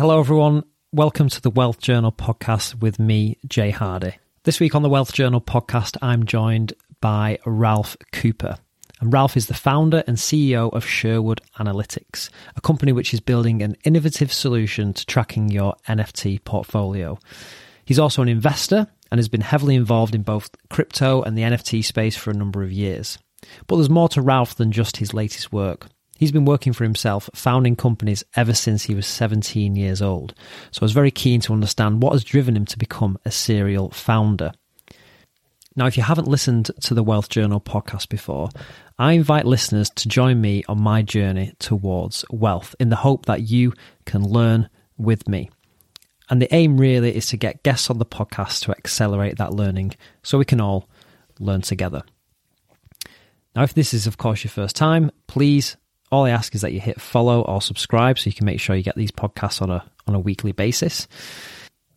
Hello, everyone. Welcome to the Wealth Journal podcast with me, Jay Hardy. This week on the Wealth Journal podcast, I'm joined by Ralph Kuepper. And Ralph is the founder and CEO of Sherwood Analytics, a company which is building an innovative solution to tracking your NFT portfolio. He's also an investor and has been heavily involved in both crypto and the NFT space for a number of years. But there's more to Ralph than just his latest work. He's been working for himself, founding companies ever since he was 17 years old. So I was very keen to understand what has driven him to become a serial founder. Now, if you haven't listened to the Wealth Journal podcast before, I invite listeners to join me on my journey towards wealth in the hope that you can learn with me. And the aim really is to get guests on the podcast to accelerate that learning so we can all learn together. Now, if this is, of course, your first time, please, all I ask is that you hit follow or subscribe so you can make sure you get these podcasts on a, on a weekly basis.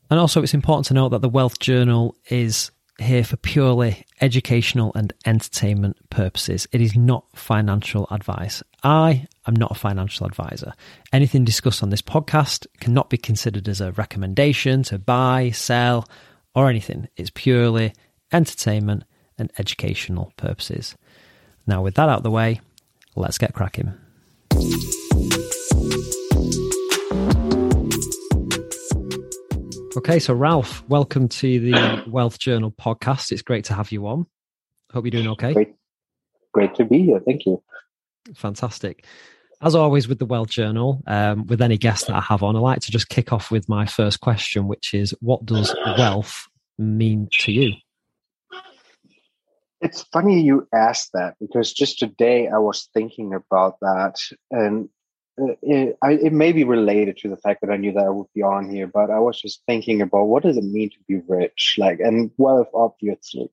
And also, it's important to note that the Wealth Journal is here for purely educational and entertainment purposes. It is not financial advice. I am not a financial advisor. Anything discussed on this podcast cannot be considered as a recommendation to buy, sell, or anything. It's purely entertainment and educational purposes. Now, with that out of the way, let's get cracking. Okay, so Ralph, welcome to the Wealth Journal podcast. It's great to have you on. Hope you're doing okay. Great, great to be here. Thank you. Fantastic. As always with the Wealth Journal, um, with any guest that I have on, I like to just kick off with my first question, which is what does wealth mean to you? It's funny you asked that because just today I was thinking about that. And uh, it, it may be related to the fact that I knew that I would be on here, but I was just thinking about what does it mean to be rich? Like, and wealth obviously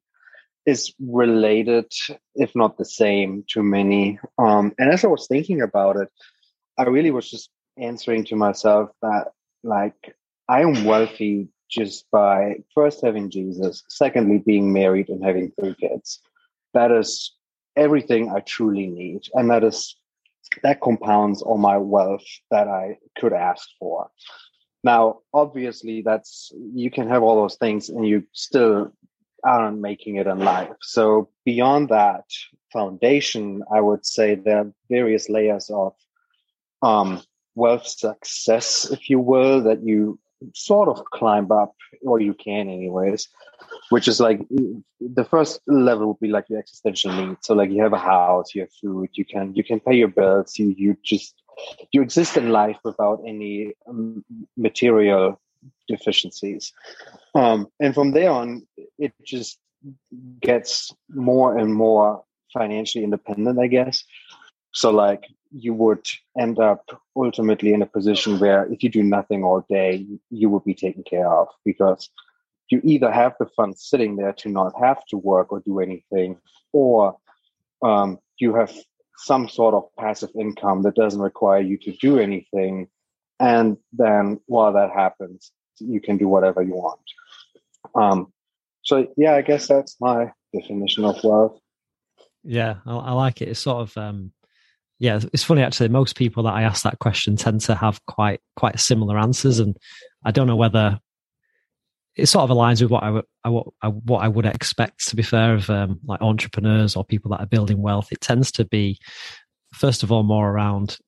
is related, if not the same, to many. Um, and as I was thinking about it, I really was just answering to myself that, like, I am wealthy just by first having Jesus, secondly, being married and having three kids. That is everything I truly need. And that is that compounds all my wealth that I could ask for. Now, obviously, that's you can have all those things and you still aren't making it in life. So, beyond that foundation, I would say there are various layers of um, wealth success, if you will, that you sort of climb up, or you can, anyways. Which is like the first level would be like your existential needs. So like you have a house, you have food, you can you can pay your bills, you you just you exist in life without any um, material deficiencies. Um, and from there on, it just gets more and more financially independent, I guess. So like you would end up ultimately in a position where if you do nothing all day, you will be taken care of because you either have the funds sitting there to not have to work or do anything, or um, you have some sort of passive income that doesn't require you to do anything. And then while that happens, you can do whatever you want. Um, so, yeah, I guess that's my definition of wealth. Yeah, I, I like it. It's sort of um, yeah, it's funny actually. Most people that I ask that question tend to have quite quite similar answers, and I don't know whether it sort of aligns with what I, I what I what I would expect. To be fair, of um, like entrepreneurs or people that are building wealth, it tends to be first of all more around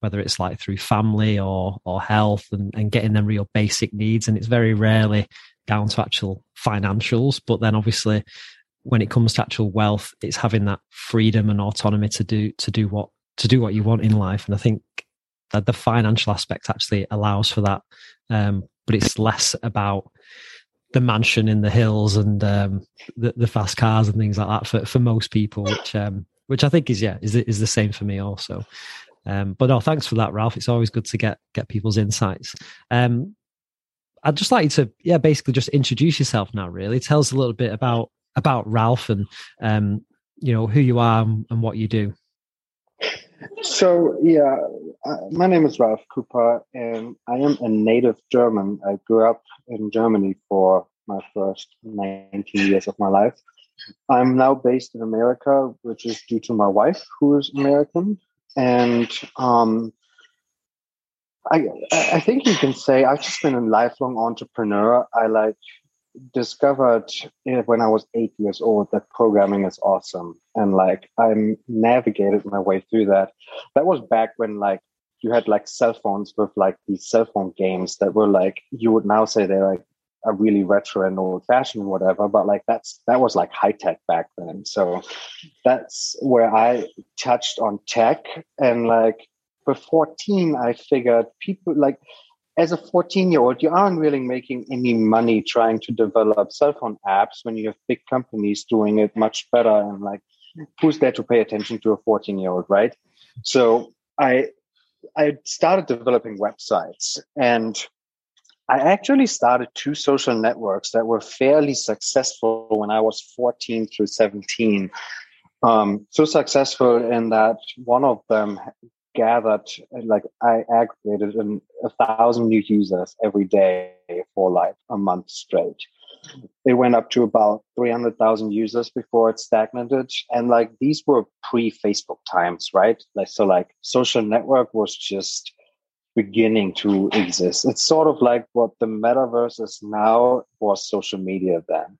whether it's like through family or or health and, and getting them real basic needs, and it's very rarely down to actual financials. But then obviously, when it comes to actual wealth, it's having that freedom and autonomy to do to do what to do what you want in life. And I think that the financial aspect actually allows for that. Um, but it's less about the mansion in the hills and um, the, the fast cars and things like that for, for most people, which um, which I think is yeah is is the same for me also. Um, but no, thanks for that, Ralph. It's always good to get get people's insights. Um, I'd just like you to yeah basically just introduce yourself now. Really, tell us a little bit about about Ralph and um, you know who you are and what you do. So yeah, my name is Ralph Kuepper, and I am a native German. I grew up in Germany for my first 19 years of my life. I'm now based in America, which is due to my wife, who is American. And um, I I think you can say I've just been a lifelong entrepreneur. I like discovered when I was eight years old that programming is awesome, and like I navigated my way through that. That was back when like you had like cell phones with like these cell phone games that were like you would now say they're like a really retro and old fashioned whatever but like that's that was like high tech back then. So that's where i touched on tech. And like for 14 i figured people like as a 14 year old you aren't really making any money trying to develop cell phone apps when you have big companies doing it much better and like who's there to pay attention to a 14 year old right so i i started developing websites and I actually started two social networks that were fairly successful when I was 14 through 17. Um, so successful in that one of them gathered, like, I aggregated an, a thousand new users every day for like a month straight. It went up to about 300,000 users before it stagnated. And like, these were pre Facebook times, right? Like, so like, social network was just beginning to exist. It's sort of like what the metaverse is now was social media then.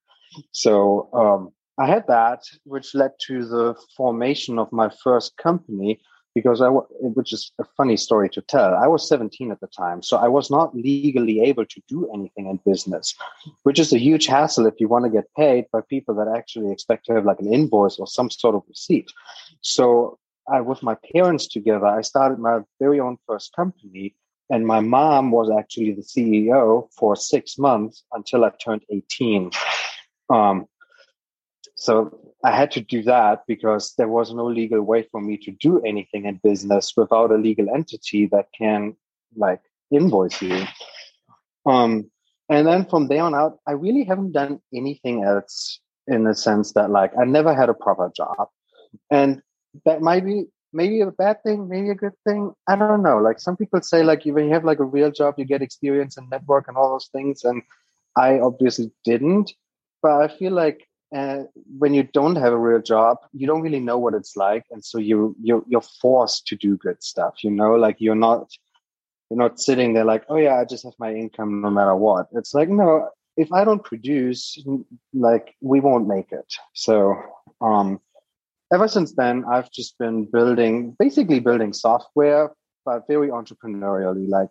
So um, I had that, which led to the formation of my first company. Because I, which is a funny story to tell. I was 17 at the time, so I was not legally able to do anything in business, which is a huge hassle if you want to get paid by people that actually expect to have like an invoice or some sort of receipt. So I, with my parents together, I started my very own first company. And my mom was actually the CEO for six months until I turned 18. Um, so I had to do that because there was no legal way for me to do anything in business without a legal entity that can like invoice you. Um, and then from there on out, I really haven't done anything else in the sense that like I never had a proper job. And that might be maybe a bad thing, maybe a good thing. I don't know. Like some people say, like when you have like a real job, you get experience and network and all those things. And I obviously didn't, but I feel like uh, when you don't have a real job, you don't really know what it's like, and so you you you're forced to do good stuff. You know, like you're not you're not sitting there like, oh yeah, I just have my income no matter what. It's like no, if I don't produce, like we won't make it. So um, ever since then, I've just been building, basically building software, but very entrepreneurially. Like,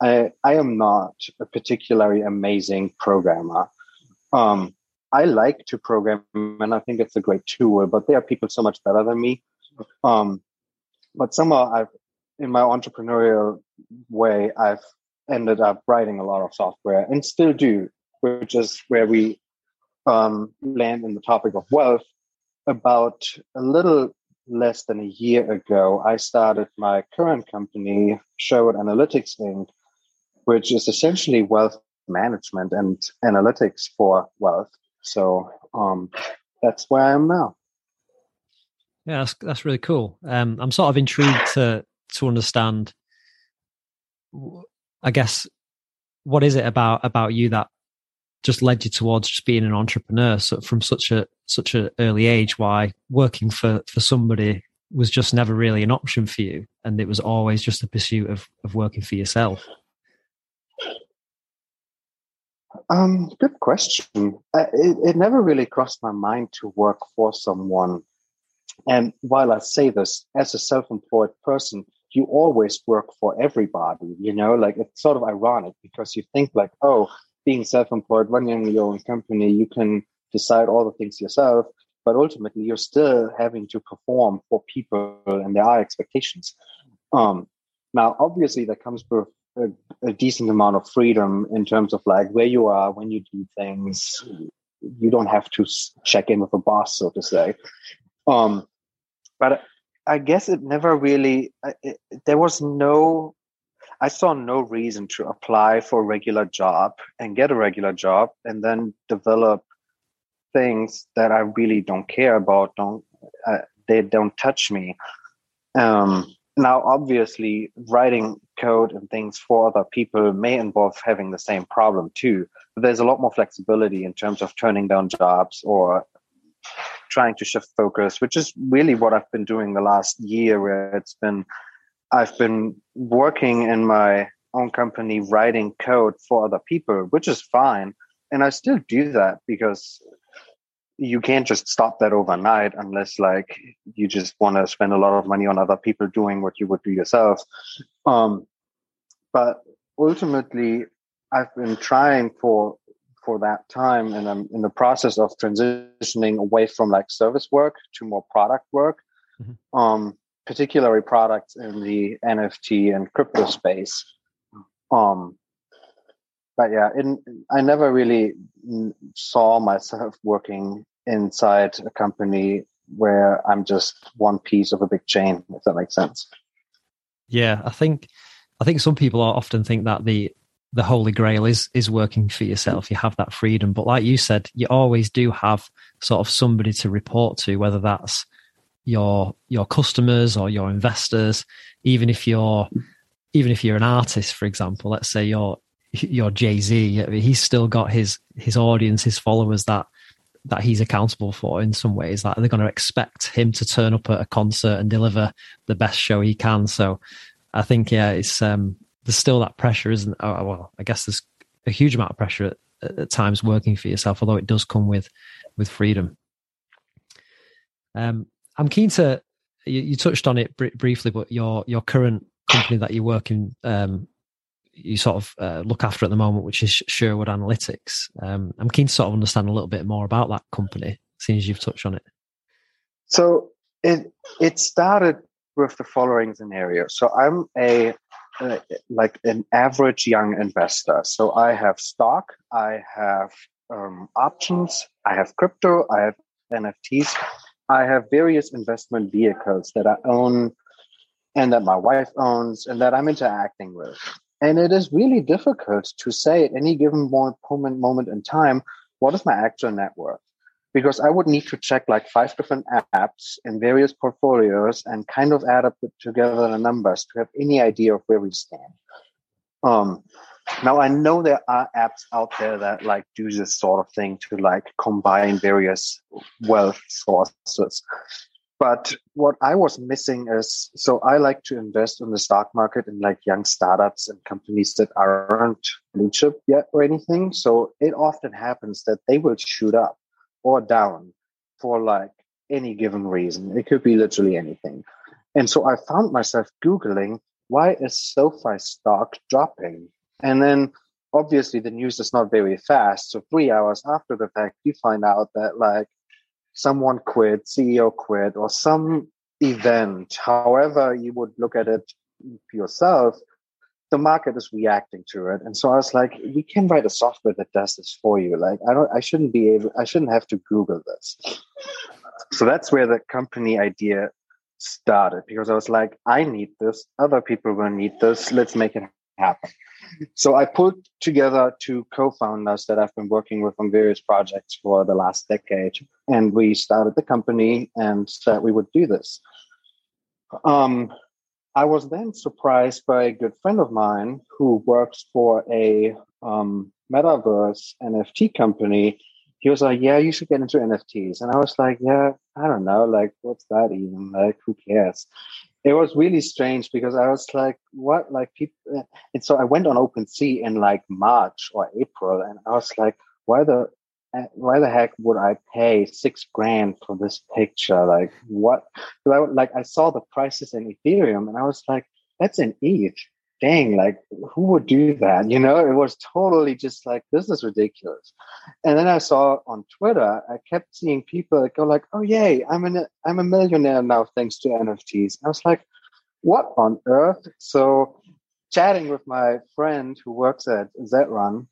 I, I am not a particularly amazing programmer. Um, I like to program, and I think it's a great tool. But there are people so much better than me. Um, but somehow, I've in my entrepreneurial way, I've ended up writing a lot of software and still do, which is where we um, land in the topic of wealth about a little less than a year ago, I started my current company, Sherwood Analytics Inc., which is essentially wealth management and analytics for wealth. So um, that's where I am now. Yeah, that's that's really cool. Um, I'm sort of intrigued to to understand. I guess what is it about about you that just led you towards just being an entrepreneur so from such a such an early age why working for for somebody was just never really an option for you and it was always just the pursuit of of working for yourself um good question. Uh, it, it never really crossed my mind to work for someone. And while i say this as a self-employed person you always work for everybody you know? Like it's sort of ironic because you think like oh being self-employed, running your own company, you can decide all the things yourself, but ultimately you're still having to perform for people and there are expectations. Um, now, obviously that comes with a, a, decent amount of freedom in terms of like where you are, when you do things. You don't have to check in with a boss, so to say. Um, but I guess it never really, it, there was no I saw no reason to apply for a regular job and get a regular job and then develop things that I really don't care about. Don't uh, they don't touch me. Um, now, obviously, writing code and things for other people may involve having the same problem too. But there's a lot more flexibility in terms of turning down jobs or trying to shift focus, which is really what I've been doing the last year, where it's been I've been working in my own company writing code for other people, which is fine. And I still do that because you can't just stop that overnight unless like you just want to spend a lot of money on other people doing what you would do yourself. Um, but ultimately, I've been trying for for that time, and I'm in the process of transitioning away from like service work to more product work. Mm-hmm. Um, particularly products in the NFT and crypto space. Um, but yeah, in, I never really saw myself working inside a company where I'm just one piece of a big chain, if that makes sense. Yeah, I think I think some people often think that the the holy grail is is working for yourself. You have that freedom, but like you said, you always do have sort of somebody to report to, whether that's your your customers or your investors even if you're even if you're an artist for example let's say you're you're jay-z he's still got his his audience his followers that that he's accountable for in some ways that they're going to expect him to turn up at a concert and deliver the best show he can so i think yeah it's um there's still that pressure isn't oh, well i guess there's a huge amount of pressure at, at times working for yourself although it does come with with freedom um I'm keen to. You, you touched on it br- briefly, but your your current company that you work in, um, you sort of uh, look after at the moment, which is Sherwood Analytics. Um, I'm keen to sort of understand a little bit more about that company, seeing as you've touched on it. So it it started with the following scenario. So I'm a uh, like an average young investor. So I have stock, I have um, options, I have crypto, I have NFTs, I have various investment vehicles that I own and that my wife owns and that I'm interacting with. And it is really difficult to say at any given moment, moment in time, what is my actual net worth? Because I would need to check like five different apps in various portfolios and kind of add up together the numbers to have any idea of where we stand. Um, now I know there are apps out there that like do this sort of thing to like combine various wealth sources. But what I was missing is so I like to invest in the stock market in like young startups and companies that aren't blue chip yet or anything. So it often happens that they will shoot up or down for like any given reason. It could be literally anything. And so I found myself Googling, why is SoFi stock dropping? And then obviously the news is not very fast. So three hours after the fact, you find out that like someone quit, CEO quit, or some event, however you would look at it yourself, the market is reacting to it. And so I was like, we can write a software that does this for you. Like I don't I shouldn't be able I shouldn't have to Google this. So that's where the company idea started because I was like, I need this, other people will need this, let's make it happen. So I put together two co-founders that I've been working with on various projects for the last decade, and we started the company and said we would do this. Um, I was then surprised by a good friend of mine who works for a um, metaverse NFT company. He was like, "Yeah, you should get into NFTs," and I was like, "Yeah, I don't know, like, what's that even? Like, who cares?" It was really strange because I was like, what? Like people, and so I went on OpenSea in like March or April, and I was like, why the, uh, why the heck would I pay six grand for this picture? Like what? I, like I saw the prices in Ethereum, and I was like, that's an ETH. Dang, like who would do that? You know, it was totally just like this is ridiculous. And then I saw on Twitter, I kept seeing people go like, "Oh yay, I'm an I'm a millionaire now thanks to NFTs." I was like, "What on earth?" So, chatting with my friend who works at ZED RUN,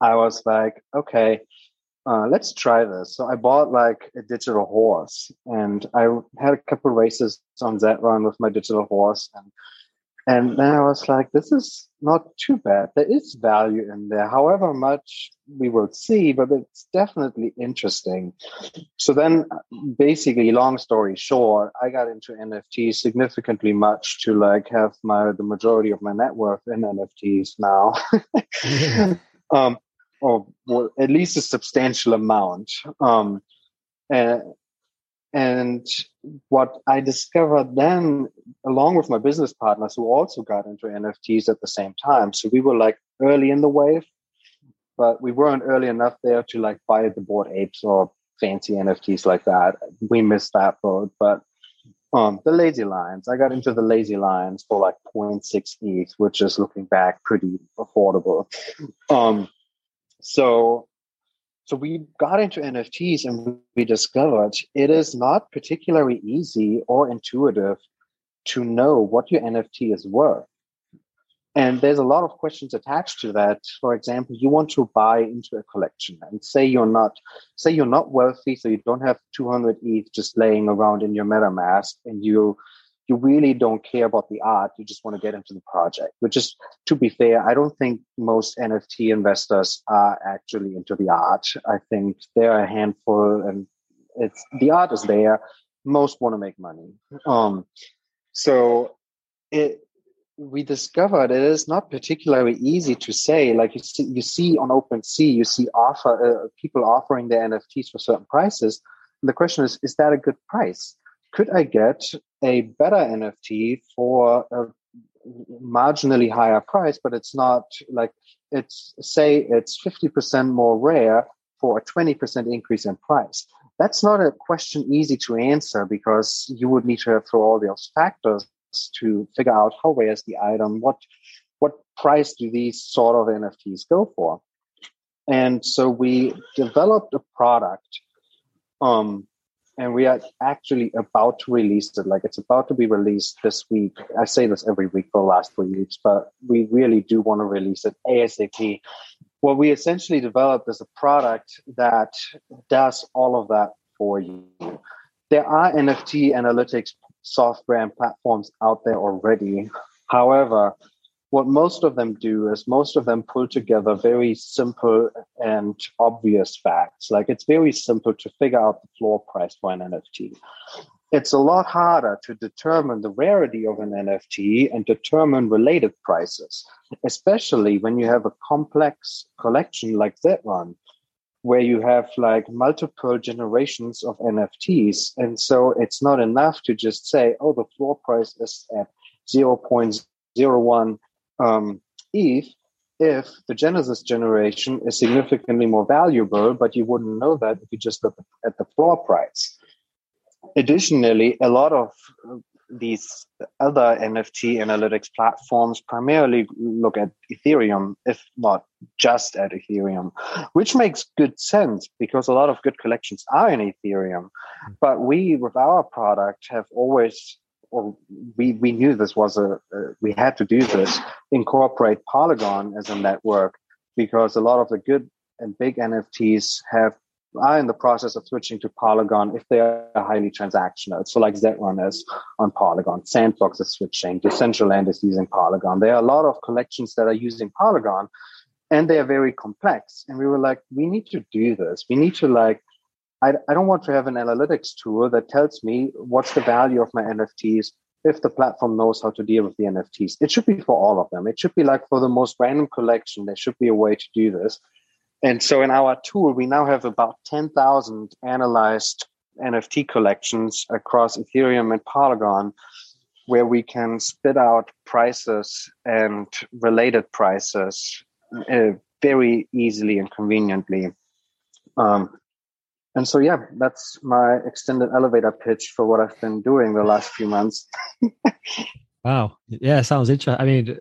I was like, "Okay, uh, let's try this." So I bought like a digital horse, and I had a couple races on ZED RUN with my digital horse, and and then I was like, this is not too bad. There is value in there, however much we will see, but it's definitely interesting. So then, basically, long story short, I got into NFTs significantly much to like have my the majority of my net worth in NFTs now. um, or well, at least a substantial amount. Um, and And what I discovered then, along with my business partners who also got into NFTs at the same time, so we were like early in the wave, but we weren't early enough there to like buy the Bored Apes or fancy NFTs like that. We missed that boat, but um, the lazy lions. I got into the lazy lions for like 0.6 ETH, which is looking back pretty affordable. Um, so, so we got into NFTs and we discovered it is not particularly easy or intuitive to know what your NFT is worth. And there's a lot of questions attached to that. For example, you want to buy into a collection and say you're not, say you're not wealthy, so you don't have 200 ETH just laying around in your MetaMask and you, you really don't care about the art. You just want to get into the project, which is, to be fair, I don't think most NFT investors are actually into the art. I think there are a handful and it's, the art is there. Most want to make money. Um, so it, we discovered it is not particularly easy to say. Like you see, you see on OpenSea, you see offer uh, people offering their NFTs for certain prices. And the question is, is that a good price? Could I get a better NFT for a marginally higher price, but it's not like it's say it's 50% more rare for a 20% increase in price. That's not a question easy to answer because you would need to have through all those factors to figure out how rare is the item, what what price do these sort of NFTs go for? And so we developed a product, um, and we are actually about to release it. Like it's about to be released this week. I say this every week for the last three weeks, but we really do want to release it ASAP. What we essentially developed is a product that does all of that for you. There are NFT analytics software and platforms out there already. However, what most of them do is most of them pull together very simple and obvious facts. Like it's very simple to figure out the floor price for an NFT. It's a lot harder to determine the rarity of an NFT and determine related prices, especially when you have a complex collection like that one where you have like multiple generations of NFTs. And so it's not enough to just say, oh, the floor price is at 0.01 um, ETH if the Genesis generation is significantly more valuable, but you wouldn't know that if you just look at the floor price. Additionally, a lot of these other NFT analytics platforms primarily look at Ethereum, if not just at Ethereum, which makes good sense because a lot of good collections are in Ethereum. But we, with our product, have always, or we, we knew this was a, uh, we had to do this, incorporate Polygon as a network because a lot of the good and big NFTs have are in the process of switching to Polygon if they are highly transactional. So like ZED RUN is on Polygon, Sandbox is switching, Decentraland is using Polygon. There are a lot of collections that are using Polygon and they are very complex. And we were like, we need to do this. We need to like, I, I don't want to have an analytics tool that tells me what's the value of my NFTs if the platform knows how to deal with the NFTs. It should be for all of them. It should be like for the most random collection, there should be a way to do this. And so in our tool, we now have about 10,000 analyzed NFT collections across Ethereum and Polygon, where we can spit out prices and related prices uh, very easily and conveniently. Um, and so, yeah, that's my extended elevator pitch for what I've been doing the last few months. wow. Yeah, sounds interesting. I mean,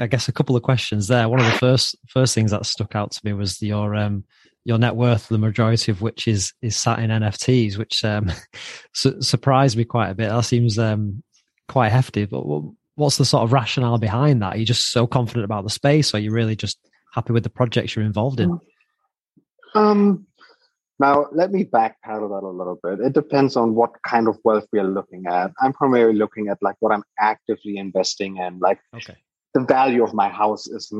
I guess a couple of questions there. One of the first first things that stuck out to me was your um, your net worth, the majority of which is is sat in NFTs, which um, su- surprised me quite a bit. That seems um, quite hefty. But what's the sort of rationale behind that? Are you just so confident about the space, or are you really just happy with the projects you're involved in? Um, now, let me backpedal that a little bit. It depends on what kind of wealth we are looking at. I'm primarily looking at like what I'm actively investing in. Like, okay the value of my house is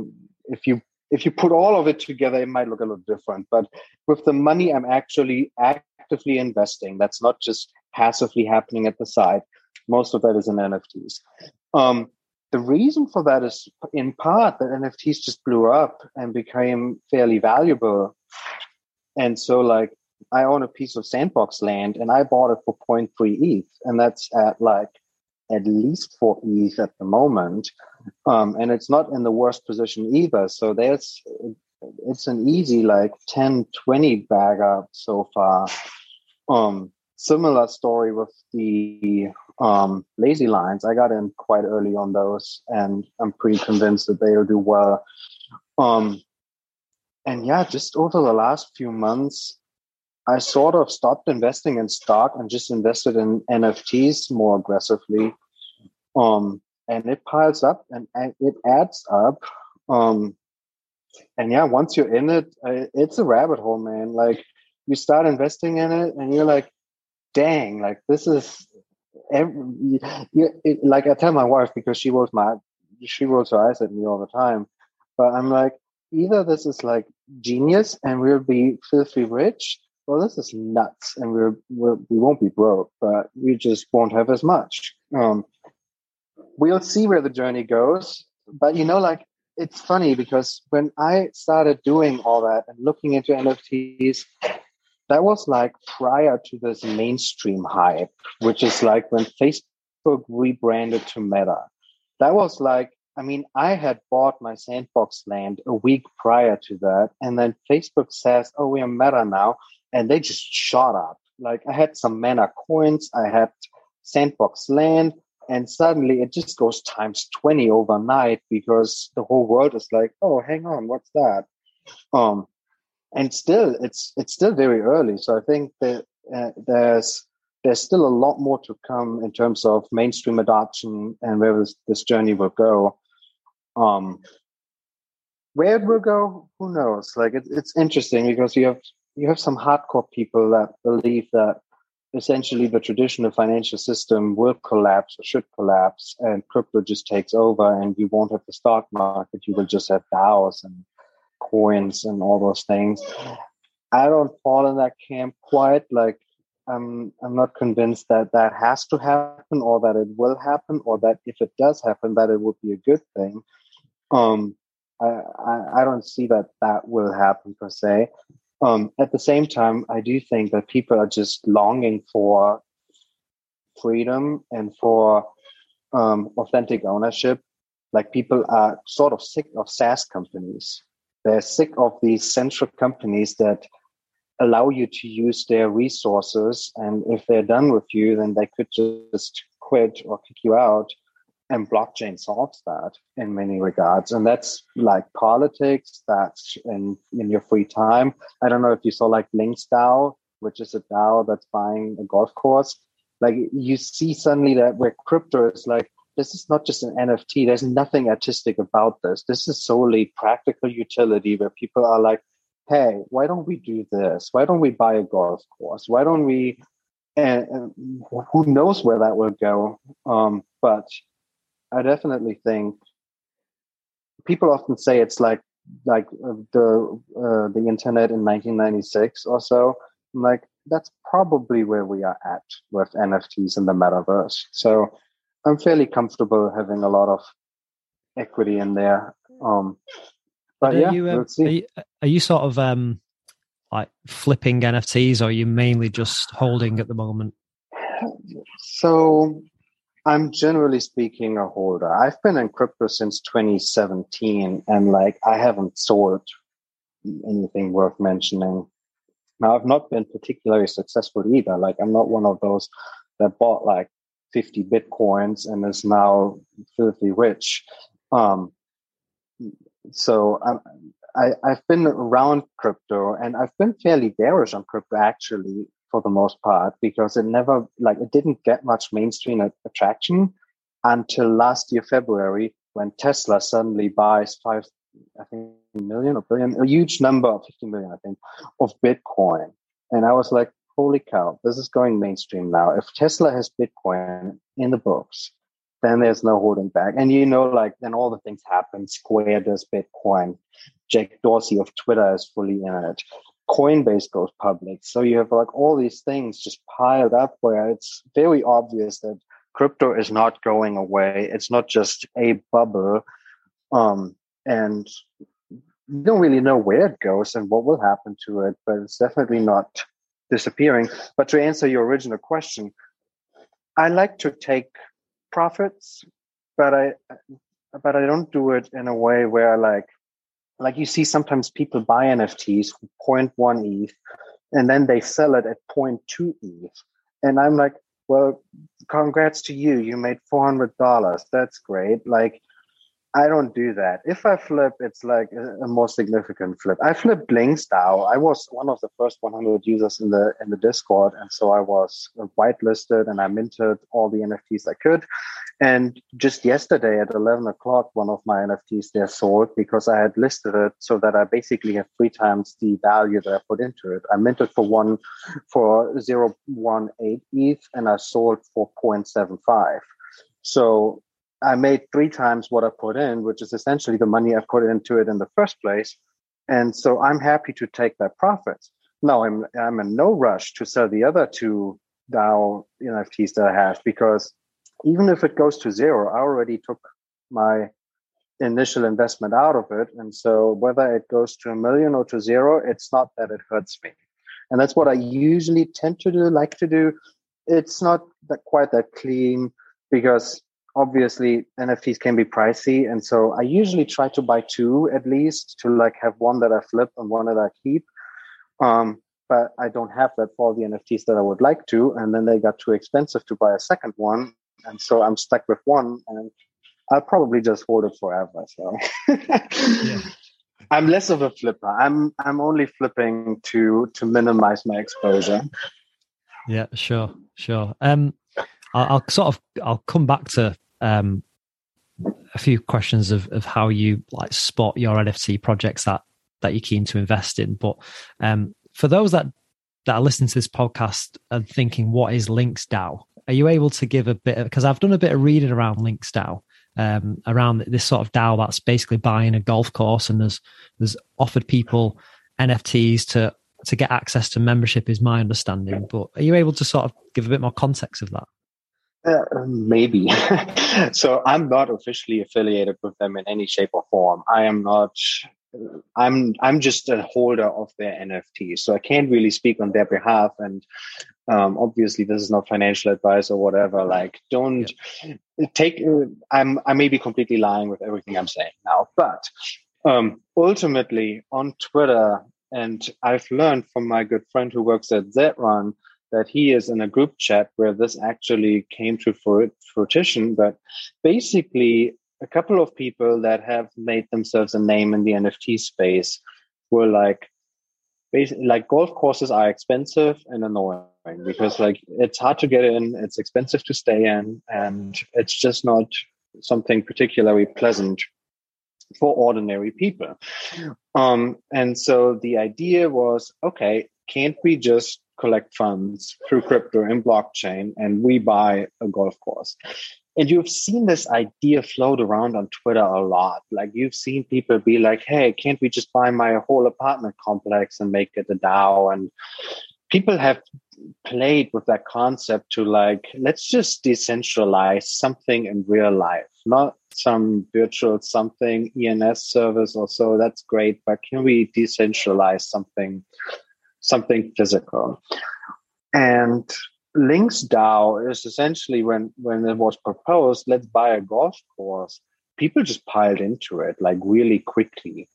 if you if you put all of it together it might look a little different but with the money i'm actually actively investing that's not just passively happening at the side most of that is in nfts um, the reason for that is in part that nfts just blew up and became fairly valuable and so like I own a piece of sandbox land and I bought it for 0.3 ETH. And that's at like at least 4 ETH at the moment. Um, and it's not in the worst position either. So there's, it's an easy like 10, 20 bag up so far. Um, similar story with the um, lazy lions. I got in quite early on those and I'm pretty convinced that they'll do well. Um, and yeah, just over the last few months, I sort of stopped investing in stock and just invested in NFTs more aggressively. Um, and it piles up and, it adds up. Um, and yeah, once you're in it, it's a rabbit hole, man. Like you start investing in it and you're like, dang, like this is every, it, like I tell my wife because she rolls my, she rolls her eyes at me all the time, but I'm like, either this is like genius and we'll be filthy rich or this is nuts, and we're, we're we won't be broke, but we just won't have as much. Um, we'll see where the journey goes, but you know, like it's funny because when I started doing all that and looking into NFTs, that was like prior to this mainstream hype, which is like when Facebook rebranded to Meta. That was like I mean, I had bought my sandbox land a week prior to that, and then Facebook says, "Oh, we are Meta now," and they just shot up. Like I had some mana coins, I had sandbox land, and suddenly it just goes times 20 overnight because the whole world is like, oh, hang on, what's that? Um, and still, it's it's still very early. So I think that uh, there's there's still a lot more to come in terms of mainstream adoption and where this, this journey will go. Um, where it will go, who knows? Like it, it's interesting because you have you have some hardcore people that believe that essentially the traditional financial system will collapse or should collapse and crypto just takes over and you won't have the stock market. You will just have DAOs and coins and all those things. I don't fall in that camp quite. Like i'm i'm not convinced that that has to happen or that it will happen or that if it does happen that it would be a good thing um I, I, I don't see that that will happen per se. Um, at the same time, I do think that people are just longing for freedom and for um, authentic ownership. Like people are sort of sick of SaaS companies. They're sick of these central companies that allow you to use their resources. And if they're done with you, then they could just quit or kick you out and blockchain solves that in many regards. And that's like politics that's in in your free time. I don't know if you saw like links dao which is a dao that's buying a golf course. Like you see suddenly that where crypto is like this is not just an nft there's nothing artistic about this. This is solely practical utility where people are like hey why don't we do this? Why don't we buy a golf course? Why don't we and, who knows where that will go? Um, but I definitely think people often say it's like like uh, the uh, the internet in 1996 or so. I'm like that's probably where we are at with NFTs in the metaverse. So I'm fairly comfortable having a lot of equity in there. Um, but are yeah, you, um, are you, are you sort of um, like flipping NFTs, or are you mainly just holding at the moment? So I'm generally speaking a holder. I've been in crypto since 2017 and like I haven't sold anything worth mentioning. Now I've not been particularly successful either. Like I'm not one of those that bought like 50 bitcoins and is now filthy rich. Um, so I'm, I, I've been around crypto and I've been fairly bearish on crypto actually for the most part because it never like it didn't get much mainstream attraction until last year February when Tesla suddenly buys five I think million or billion a huge number of 50 million I think of Bitcoin. And I was like holy cow this is going mainstream now. If Tesla has Bitcoin in the books then there's no holding back. And you know like then all the things happen. Square does Bitcoin. Jack Dorsey of Twitter is fully in it Coinbase goes public. So you have like all these things just piled up where it's very obvious that crypto is not going away. It's not just a bubble. Um, and you don't really know where it goes and what will happen to it, but it's definitely not disappearing. But to answer your original question, I like to take profits, but I but I don't do it in a way where like like you see sometimes people buy NFTs for 0.1 ETH and then they sell it at 0.2 ETH. And I'm like, well, congrats to you. You made $400. That's great. Like, I don't do that. If I flip, it's like a, more significant flip. I flipped Links DAO. I was one of the first 100 users in the in the Discord, and so I was whitelisted and I minted all the NFTs I could. And just yesterday at 11 o'clock, one of my NFTs there sold because I had listed it so that I basically have three times the value that I put into it. I minted for one for 0.18 ETH and I sold for 0.75. So I made three times what I put in, which is essentially the money I put into it in the first place. And so I'm happy to take that profit. Now I'm I'm in no rush to sell the other two DAO NFTs that I have because even if it goes to zero, I already took my initial investment out of it. And so whether it goes to a million or to zero, it's not that it hurts me. And that's what I usually tend to do, like to do. It's not that quite that clean because obviously NFTs can be pricey. And so I usually try to buy two at least to like have one that I flip and one that I keep. Um, but I don't have that for the NFTs that I would like to. And then they got too expensive to buy a second one. And so I'm stuck with one and I'll probably just hold it forever. So yeah. I'm less of a flipper. I'm I'm only flipping to to minimize my exposure. Yeah, sure, sure. Um I'll, I'll sort of I'll come back to um, a few questions of, of how you like spot your NFT projects that that you're keen to invest in. But um, for those that that are listening to this podcast and thinking, what is Links DAO? Are you able to give a bit of because I've done a bit of reading around Links DAO, um, around this sort of DAO that's basically buying a golf course and there's there's offered people NFTs to to get access to membership is my understanding. But are you able to sort of give a bit more context of that? Uh, maybe. so I'm not officially affiliated with them in any shape or form. I am not. I'm I'm just a holder of their NFT, so I can't really speak on their behalf. And um, obviously, this is not financial advice or whatever. Like, don't yeah. take. I'm I may be completely lying with everything I'm saying now, but um, ultimately on Twitter, and I've learned from my good friend who works at ZED RUN that he is in a group chat where this actually came to fruition. But basically, a couple of people that have made themselves a name in the NFT space were like, basically, like golf courses are expensive and annoying because like it's hard to get in, it's expensive to stay in, and it's just not something particularly pleasant for ordinary people. Um, and so the idea was, okay, can't we just collect funds through crypto and blockchain and we buy a golf course. And you've seen this idea float around on Twitter a lot. Like you've seen people be like, hey, can't we just buy my whole apartment complex and make it a DAO? And people have played with that concept to like, let's just decentralize something in real life, not some virtual something ENS service or so. That's great. But can we decentralize something something physical. And Links DAO is essentially when when it was proposed, let's buy a golf course. People just piled into it like really quickly.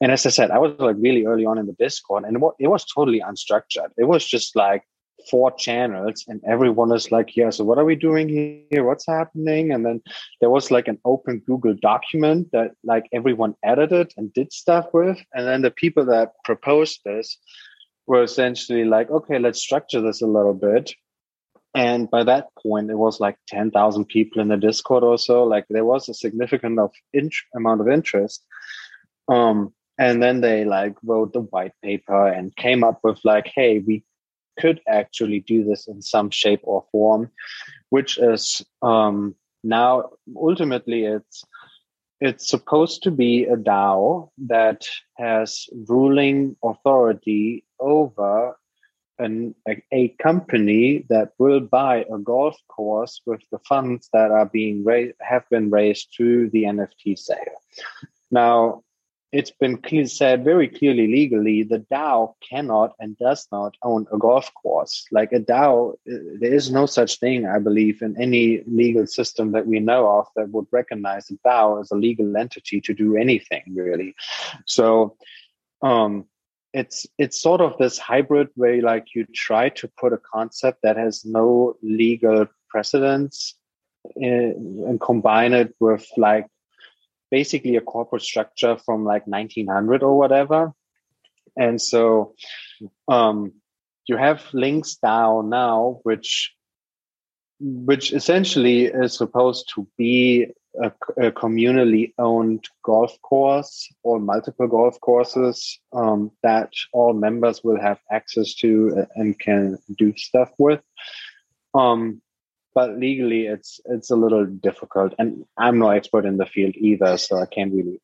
And as I said, I was like really early on in the Discord, and it was totally unstructured. It was just like four channels, and everyone is like, "Yeah, so what are we doing here? What's happening?" And then there was like an open Google document that like everyone edited and did stuff with, and then the people that proposed this were essentially like, okay, let's structure this a little bit. And by that point, it was like 10,000 people in the Discord or so. Like there was a significant of int- amount of interest. Um, and then they like wrote the white paper and came up with like, hey, we could actually do this in some shape or form, which is um, now ultimately it's it's supposed to be a DAO that has ruling authority over an, a, a, company that will buy a golf course with the funds that are being have been raised through the NFT sale. Now, it's been clear, said very clearly legally the DAO cannot and does not own a golf course. Like a DAO, uh, there is no such thing, I believe, in any legal system that we know of that would recognize a DAO as a legal entity to do anything really. So, um, it's it's sort of this hybrid way, like you try to put a concept that has no legal precedence in, uh, and combine it with like basically a corporate structure from like 1900 or whatever. And so um, you have Links DAO now, which which essentially is supposed to be a, a, communally owned golf course or multiple golf courses um, that all members will have access to and can do stuff with. Um, but legally it's it's a little difficult. And i'm no expert in the field either so i can't really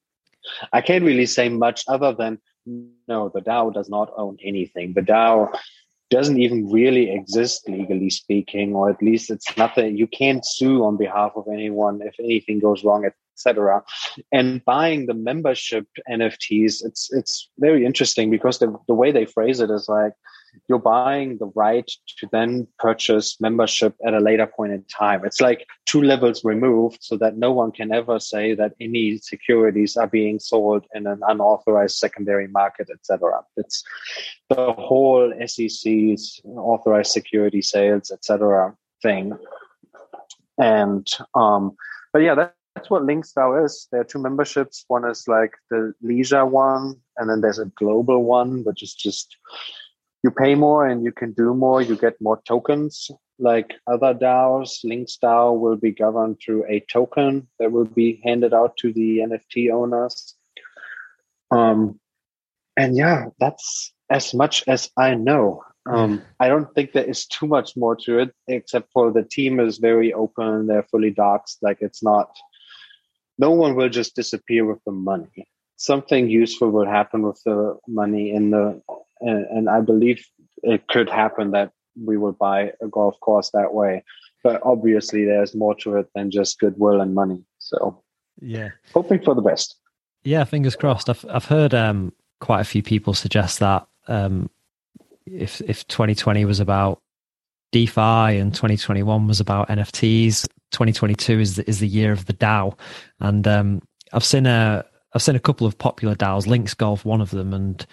i can't really say much other than no the dao does not own anything. The dao doesn't even really exist legally speaking or at least it's nothing you can't sue on behalf of anyone if anything goes wrong etc and buying the membership nfts it's it's very interesting because the, the way they phrase it is like you're buying the right to then purchase membership at a later point in time. It's like two levels removed so that no one can ever say that any securities are being sold in an unauthorized secondary market, etc. It's the whole SEC's authorized security sales, etc. thing. And um, but yeah, that, that's what Links DAO is. There are two memberships. One is like the leisure one, and then there's a global one, which is just you pay more and you can do more. You get more tokens. Like other DAOs, Links DAO will be governed through a token that will be handed out to the NFT owners. Um, and yeah, that's as much as I know. Um, I don't think there is too much more to it, except for the team is very open. They're fully doxed. Like it's not, no one will just disappear with the money. Something useful will happen with the money in the and, and I believe it could happen that we will buy a golf course that way. But obviously, there's more to it than just goodwill and money. So, yeah, hoping for the best. Yeah, fingers crossed. I've I've heard um, quite a few people suggest that um, if if 2020 was about DeFi and 2021 was about NFTs, 2022 is the, is the year of the DAO. And um, I've seen a I've seen a couple of popular DAOs, Links Golf, one of them, and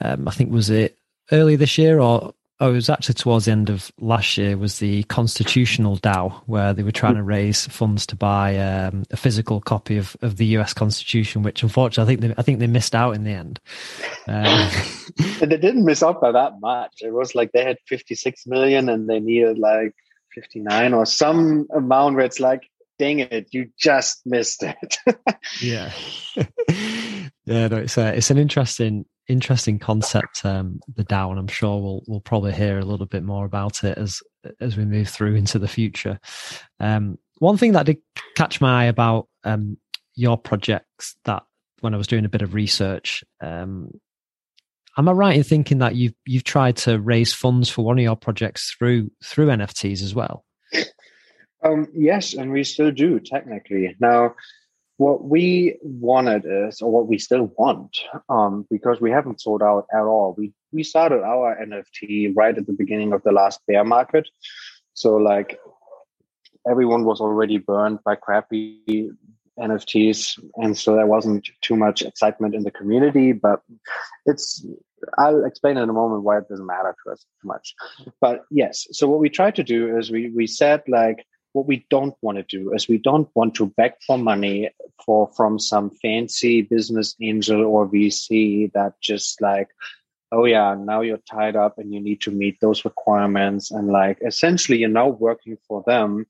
um, I think was it early this year or oh, it was actually towards the end of last year was the Constitutional DAO, where they were trying to raise funds to buy um, a physical copy of, of the US Constitution, which unfortunately I think they, I think they missed out in the end. Um, they didn't miss out by that much. It was like they had 56 million and they needed like 59 or some amount where it's like dang it, you just missed it. yeah. yeah, no, it's a, it's an interesting interesting concept, um, the DAO, and I'm sure we'll we'll probably hear a little bit more about it as as we move through into the future. Um, one thing that did catch my eye about um, your projects that when I was doing a bit of research, um, am I right in thinking that you've you've tried to raise funds for one of your projects through through NFTs as well? Um, yes, and we still do technically. Now, what we wanted is, or what we still want, um, because we haven't sold out at all. We we started our NFT right at the beginning of the last bear market, so like everyone was already burned by crappy NFTs, and so there wasn't too much excitement in the community. But it's I'll explain in a moment why it doesn't matter to us too much. But yes, so what we tried to do is we we said like what we don't want to do is we don't want to beg for money for from some fancy business angel or VC that just like, oh yeah, now you're tied up and you need to meet those requirements. And like essentially you're now working for them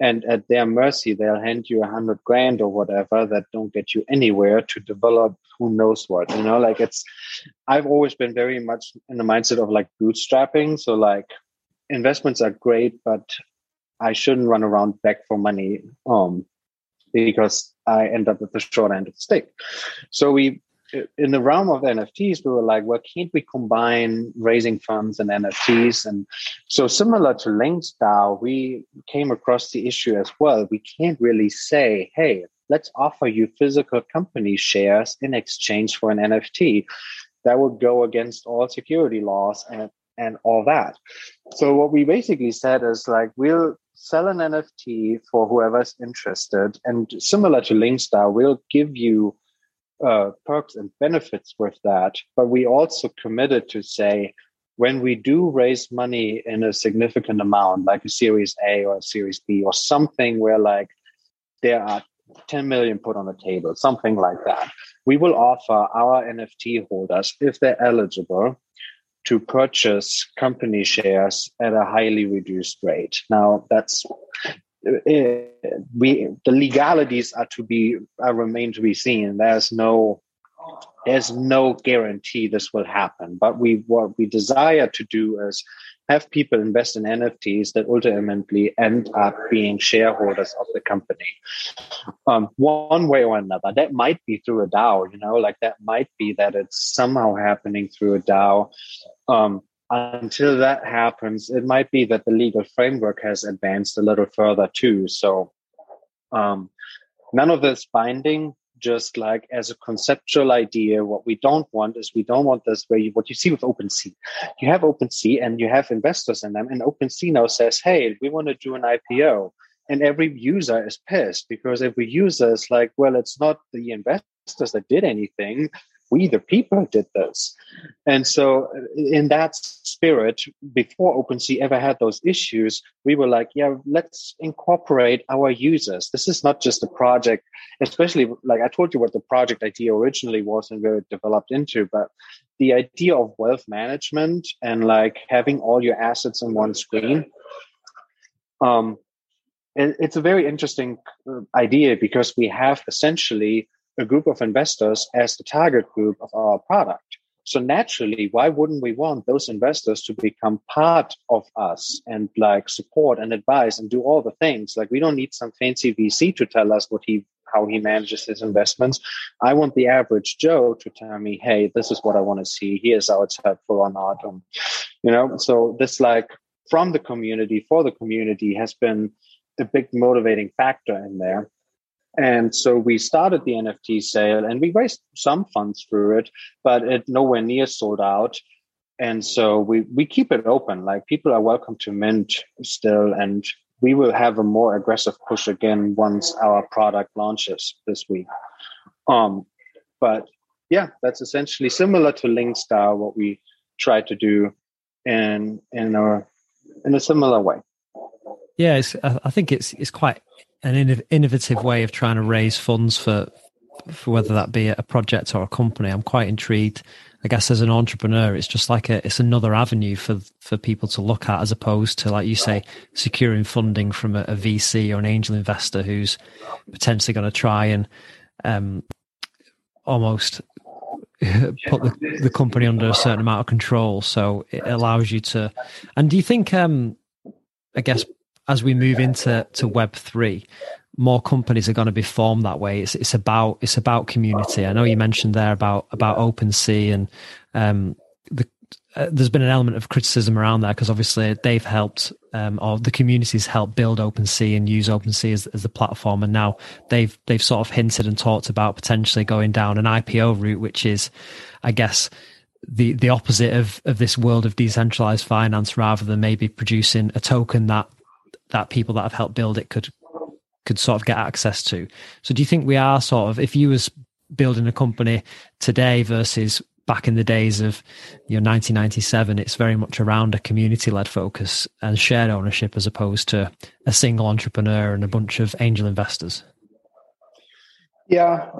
and at their mercy they'll hand you a hundred grand or whatever that don't get you anywhere to develop who knows what you know? Like it's i've always been very much in the mindset of like bootstrapping. So like investments are great but I shouldn't run around back for money um, because I end up at the short end of the stick. So we, in the realm of NFTs, we were like, well, can't we combine raising funds and NFTs? And so similar to Links DAO, we came across the issue as well. We can't really say, hey, let's offer you physical company shares in exchange for an NFT. That would go against all security laws and and all that. So what we basically said is like we'll sell an NFT for whoever's interested, and similar to Links DAO, we'll give you uh, perks and benefits with that. But we also committed to say when we do raise money in a significant amount, like a Series A or a Series B or something where like there are 10 million put on the table, something like that, we will offer our NFT holders, if they're eligible, to purchase company shares at a highly reduced rate. Now, that's uh, we the legalities are to be are remain to be seen. There's no there's no guarantee this will happen. But we what we desire to do is have people invest in NFTs that ultimately end up being shareholders of the company, um, one way or another. That might be through a DAO, you know, like that might be that it's somehow happening through a DAO. Um, until that happens, it might be that the legal framework has advanced a little further too. So um, none of this binding, just like as a conceptual idea. What we don't want is we don't want this where you, what you see with OpenSea. You have OpenSea and you have investors in them, and OpenSea now says, "Hey, we want to do an IPO." And every user is pissed because every user is like, well, it's not the investors that did anything we the people did this. And so in that spirit before OpenSea ever had those issues we were like yeah let's incorporate our users. This is not just a project especially like i told you what the project idea originally was and where it developed into but the idea of wealth management and like having all your assets in one screen um it's a very interesting uh, idea because we have essentially a group of investors as the target group of our product. So naturally, why wouldn't we want those investors to become part of us and like support and advise and do all the things? Like we don't need some fancy VC to tell us what he how he manages his investments. I want the average Joe to tell me, hey, this is what I want to see. Here's how it's helpful or not. You know, so this like from the community for the community has been a big motivating factor in there. And so we started the NFT sale and we raised some funds through it, but it nowhere near sold out. And so we, we keep it open. Like people are welcome to mint still. And we will have a more aggressive push again once our product launches this week. Um, but yeah, that's essentially similar to Links DAO, what we try to do in in a in a similar way. Yeah, I think it's it's quite an innovative way of trying to raise funds for for whether that be a project or a company. I'm quite intrigued. I guess as an entrepreneur, it's just like a it's another avenue for for people to look at as opposed to like you say securing funding from a, a VC or an angel investor who's potentially going to try and um, almost put the, the company under a certain amount of control. So it allows you to. And do you think? Um, I guess as we move into to Web three, more companies are going to be formed that way. It's it's about it's about community. I know you mentioned there about about OpenSea and um, the uh, there's been an element of criticism around that because obviously they've helped um, or the communities helped build OpenSea and use OpenSea as, as the platform, and now they've they've sort of hinted and talked about potentially going down an IPO route, which is, I guess, the the opposite of of this world of decentralized finance, rather than maybe producing a token that that people that have helped build it could could sort of get access to. So do you think we are sort of if you was building a company today versus back in the days of you know 1997 it's very much around a community led focus and shared ownership as opposed to a single entrepreneur and a bunch of angel investors? Yeah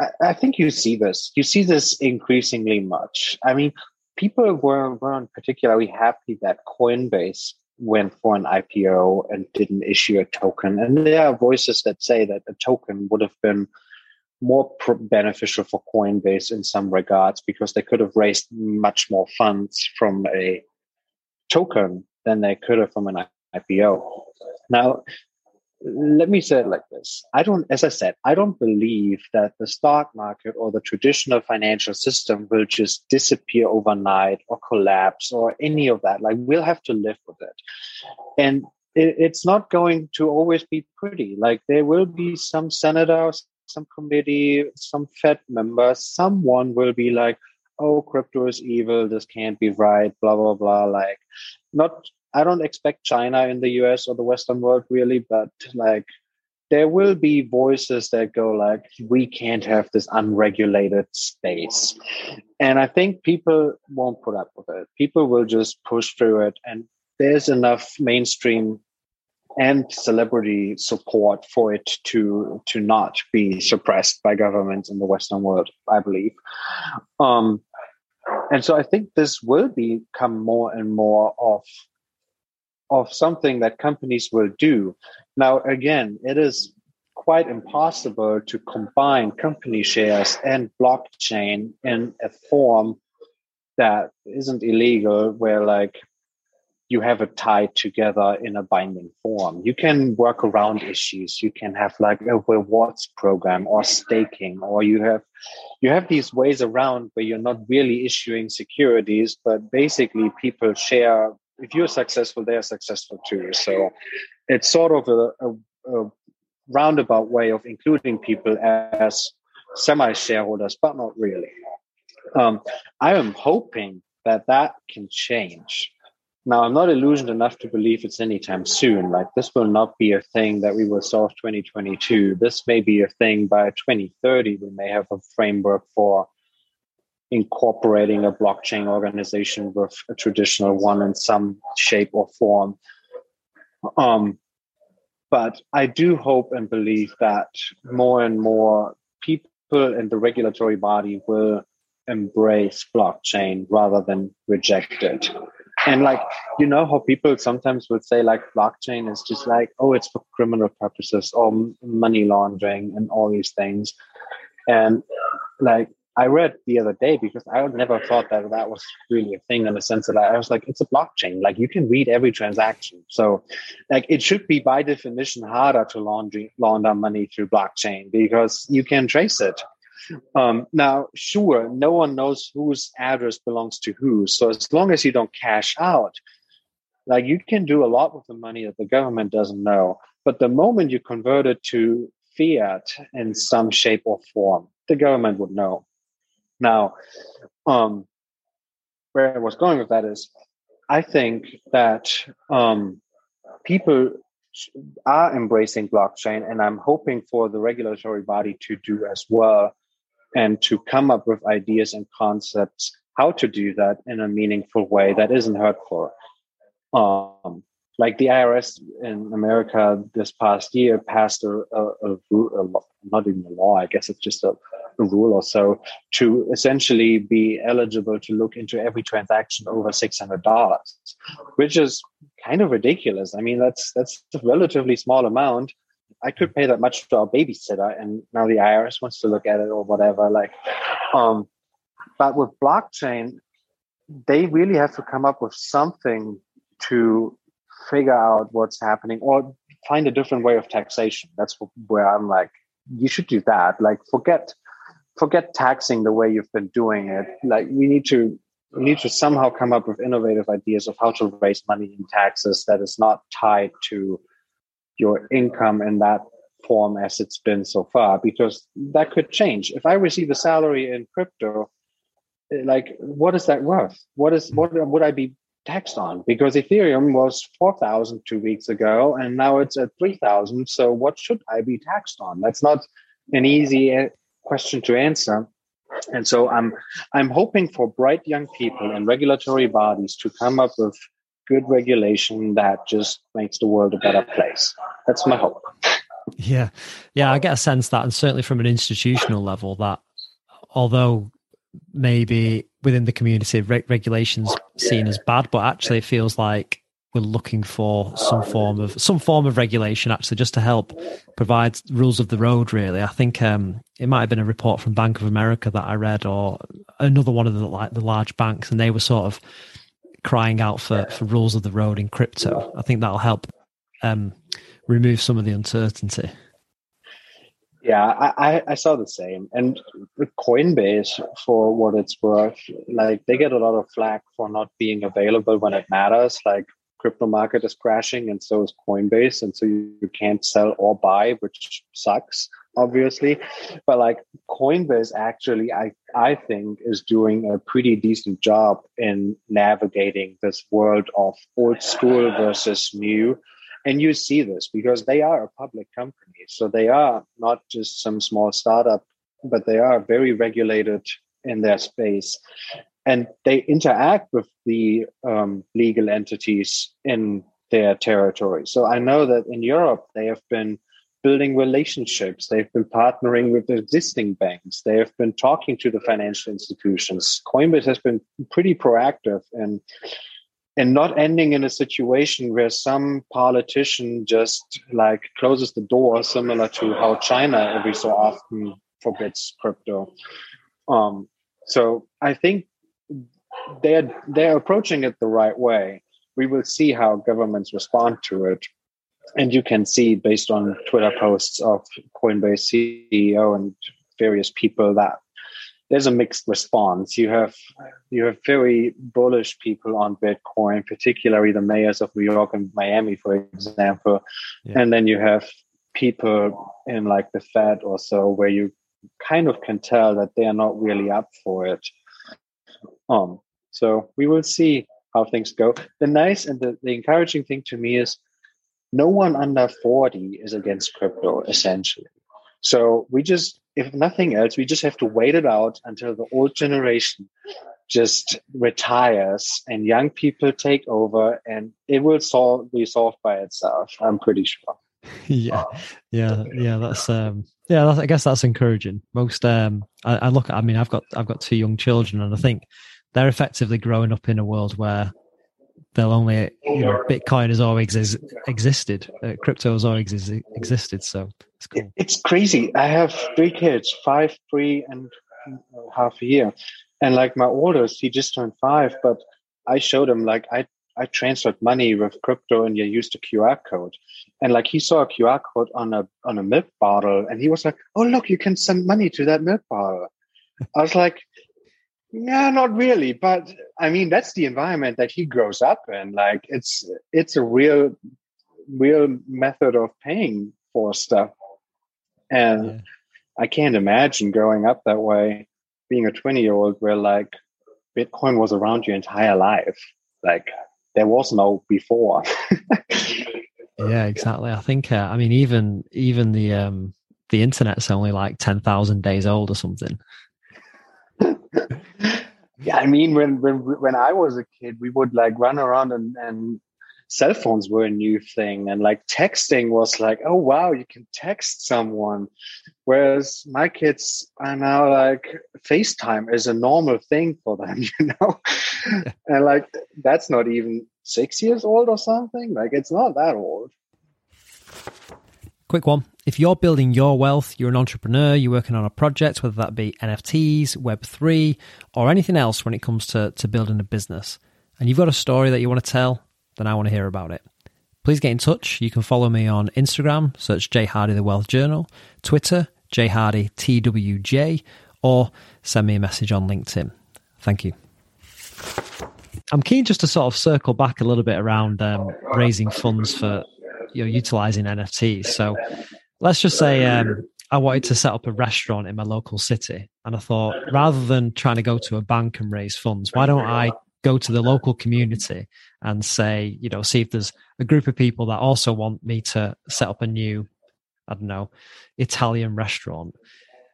I, I think you see this. You see this increasingly much. I mean people were, weren't particularly happy that coinbase went for an IPO and didn't issue a token. And there are voices that say that a token would have been more beneficial for Coinbase in some regards because they could have raised much more funds from a token than they could have from an IPO. Now, let me say it like this i don't as i said i don't believe that the stock market or the traditional financial system will just disappear overnight or collapse or any of that like we'll have to live with it and it, it's not going to always be pretty. Like there will be some senators, some committee, some Fed member someone will be like, oh, crypto is evil, this can't be right, blah, blah, blah. Like, not, I don't expect China in the US or the Western world really, but like, there will be voices that go like, we can't have this unregulated space. And I think people won't put up with it. People will just push through it. And there's enough mainstream and celebrity support for it to to not be suppressed by governments in the Western world, I believe. Um, and so I think this will become more and more of of something that companies will do. Now, again, it is quite impossible to combine company shares and blockchain in a form that isn't illegal, where like you have it tied together in a binding form. You can work around issues. You can have like a rewards program or staking, or you have you have these ways around where you're not really issuing securities, but basically people share. If you're successful, they're successful too. So it's sort of a, a, a roundabout way of including people as semi shareholders, but not really. Um, I am hoping that that can change now, I'm not illusioned enough to believe it's anytime soon. Like, this will not be a thing that we will solve 2022. This may be a thing by 2030. We may have a framework for incorporating a blockchain organization with a traditional one in some shape or form. Um, but I do hope and believe that more and more people in the regulatory body will embrace blockchain rather than reject it and like you know how people sometimes would say like blockchain is just like oh it's for criminal purposes or money laundering and all these things and like i read the other day because i never thought that that was really a thing in the sense that i was like it's a blockchain like you can read every transaction so like it should be by definition harder to launder launder money through blockchain because you can trace it um, now, sure, no one knows whose address belongs to who. So as long as you don't cash out, like you can do a lot with the money that the government doesn't know. But the moment you convert it to fiat in some shape or form, the government would know. Now, um, where I was going with that is, I think that um, people are embracing blockchain, and I'm hoping for the regulatory body to do as well and to come up with ideas and concepts how to do that in a meaningful way that isn't hurtful. Um, like the IRS in America this past year passed a, a, a, a not even a law, I guess it's just a, a rule or so, to essentially be eligible to look into every transaction over six hundred dollars, which is kind of ridiculous. I mean, that's that's a relatively small amount, I could pay that much to our babysitter, and now the IRS wants to look at it or whatever. Like, um, but with blockchain, they really have to come up with something to figure out what's happening or find a different way of taxation. That's where I'm like, you should do that. Like, forget forget taxing the way you've been doing it. Like, we need to we need to somehow come up with innovative ideas of how to raise money in taxes that is not tied to your income in that form as it's been so far because that could change. If i receive a salary in crypto eh, like what is that worth? What is what would i be taxed on? Because ethereum was 4000 two weeks ago and now it's at 3000 so what should i be taxed on? That's not an easy eh, question to answer and so i'm i'm hoping for bright young people and regulatory bodies to come up with good regulation that just makes the world a better place. That's my hope. Yeah. Yeah, I get a sense that, and certainly from an institutional level, that although maybe within the community re- regulations seen as bad, but actually it feels like we're looking for some form of some form of regulation actually just to help provide rules of the road really i think um, it might have been a report from bank of america that i read or another one of the like the large banks and they were sort of crying out for, for rules of the road in crypto. I think that'll help um, remove some of the uncertainty. Yeah, I, I saw the same. And Coinbase, for what it's worth, like they get a lot of flack for not being available when it matters. Like crypto market is crashing and so is Coinbase. And so you, you can't sell or buy, which sucks, obviously. But like Coinbase actually, I, I think is doing a pretty decent job in navigating this world of old school versus new. And you see this because they are a public company. So they are not just some small startup, but they are very regulated in their space and they interact with the um, legal entities in their territory. So I know that in Europe they have been building relationships. They've been partnering with existing banks. They have been talking to the financial institutions. Coinbase has been pretty proactive and and not ending in a situation where some politician just like closes the door, similar to how China every so often forbids crypto. Um, so I think they're they're approaching it the right way. We will see how governments respond to it. And you can see based on Twitter posts of Coinbase CEO and various people that there's a mixed response. You have you have very bullish people on Bitcoin, particularly the mayors of New York and Miami, for example. Yeah. And then you have people in like the Fed or so where you kind of can tell that they are not really up for it. Um, so we will see how things go. The nice and the, the encouraging thing to me is no one under 40 is against crypto, essentially. So we just, if nothing else, we just have to wait it out until the old generation just retires and young people take over and it will solve be solved by itself. I'm pretty sure. yeah, yeah, yeah. That's um, yeah. That's, I guess that's encouraging. Most um, I, I look at. I mean, I've got I've got two young children, and I think they're effectively growing up in a world where they'll only you know bitcoin has always ex- existed uh, crypto has always ex- existed so it's cool. it's crazy. I have three kids five three and half a year. And like my oldest he just turned five but i showed him like i i transferred money with crypto and you used a qr code. And like he saw a qr code on a on a milk bottle and he was like oh look you can send money to that milk bottle. I was like yeah, not really, but I mean that's the environment that he grows up in. Like it's it's a real real method of paying for stuff. And yeah. I can't imagine growing up that way, being a 20 year old where like Bitcoin was around your entire life. Like there was no before. yeah, exactly. I think uh, I mean even even the um the internet's only like 10,000 days old or something yeah, I mean, when when when I was a kid, we would like run around and and cell phones were a new thing, and like texting was like, oh wow, you can text someone. Whereas my kids are now like FaceTime is a normal thing for them, you know, and like that's not even six years old or something. Like it's not that old. Quick one. If you're building your wealth, you're an entrepreneur, you're working on a project, whether that be NFTs, Web3, or anything else when it comes to, to building a business, and you've got a story that you want to tell, then I want to hear about it. Please get in touch. You can follow me on Instagram, search Jay Hardy The Wealth Journal, Twitter, Jay Hardy TWJ, or send me a message on LinkedIn. Thank you. I'm keen just to sort of circle back a little bit around um, raising funds for you know utilizing NFTs. So let's just say um, I wanted to set up a restaurant in my local city, and I thought rather than trying to go to a bank and raise funds, why don't I go to the local community and say, you know, see if there's a group of people that also want me to set up a new, I don't know, Italian restaurant.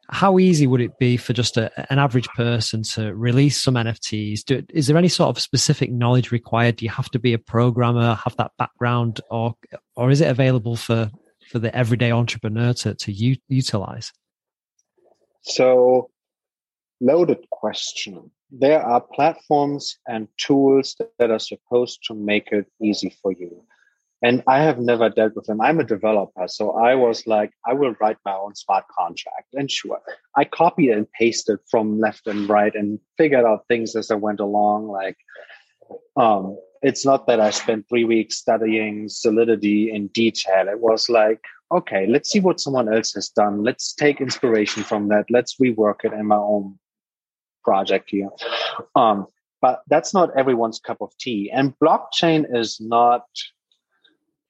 How easy would it be for just a, an average person to release some NFTs? Do, is there any sort of specific knowledge required? Do you have to be a programmer, have that background, or or is it available for for the everyday entrepreneur to to u- utilize? So, loaded question. There are platforms and tools that are supposed to make it easy for you. And I have never dealt with them. I'm a developer. So I was like, I will write my own smart contract. And sure, I copied and pasted from left and right and figured out things as I went along. Like, um, it's not that I spent three weeks studying Solidity in detail. It was like, okay, let's see what someone else has done. Let's take inspiration from that. Let's rework it in my own project here. Um, but that's not everyone's cup of tea. And blockchain is not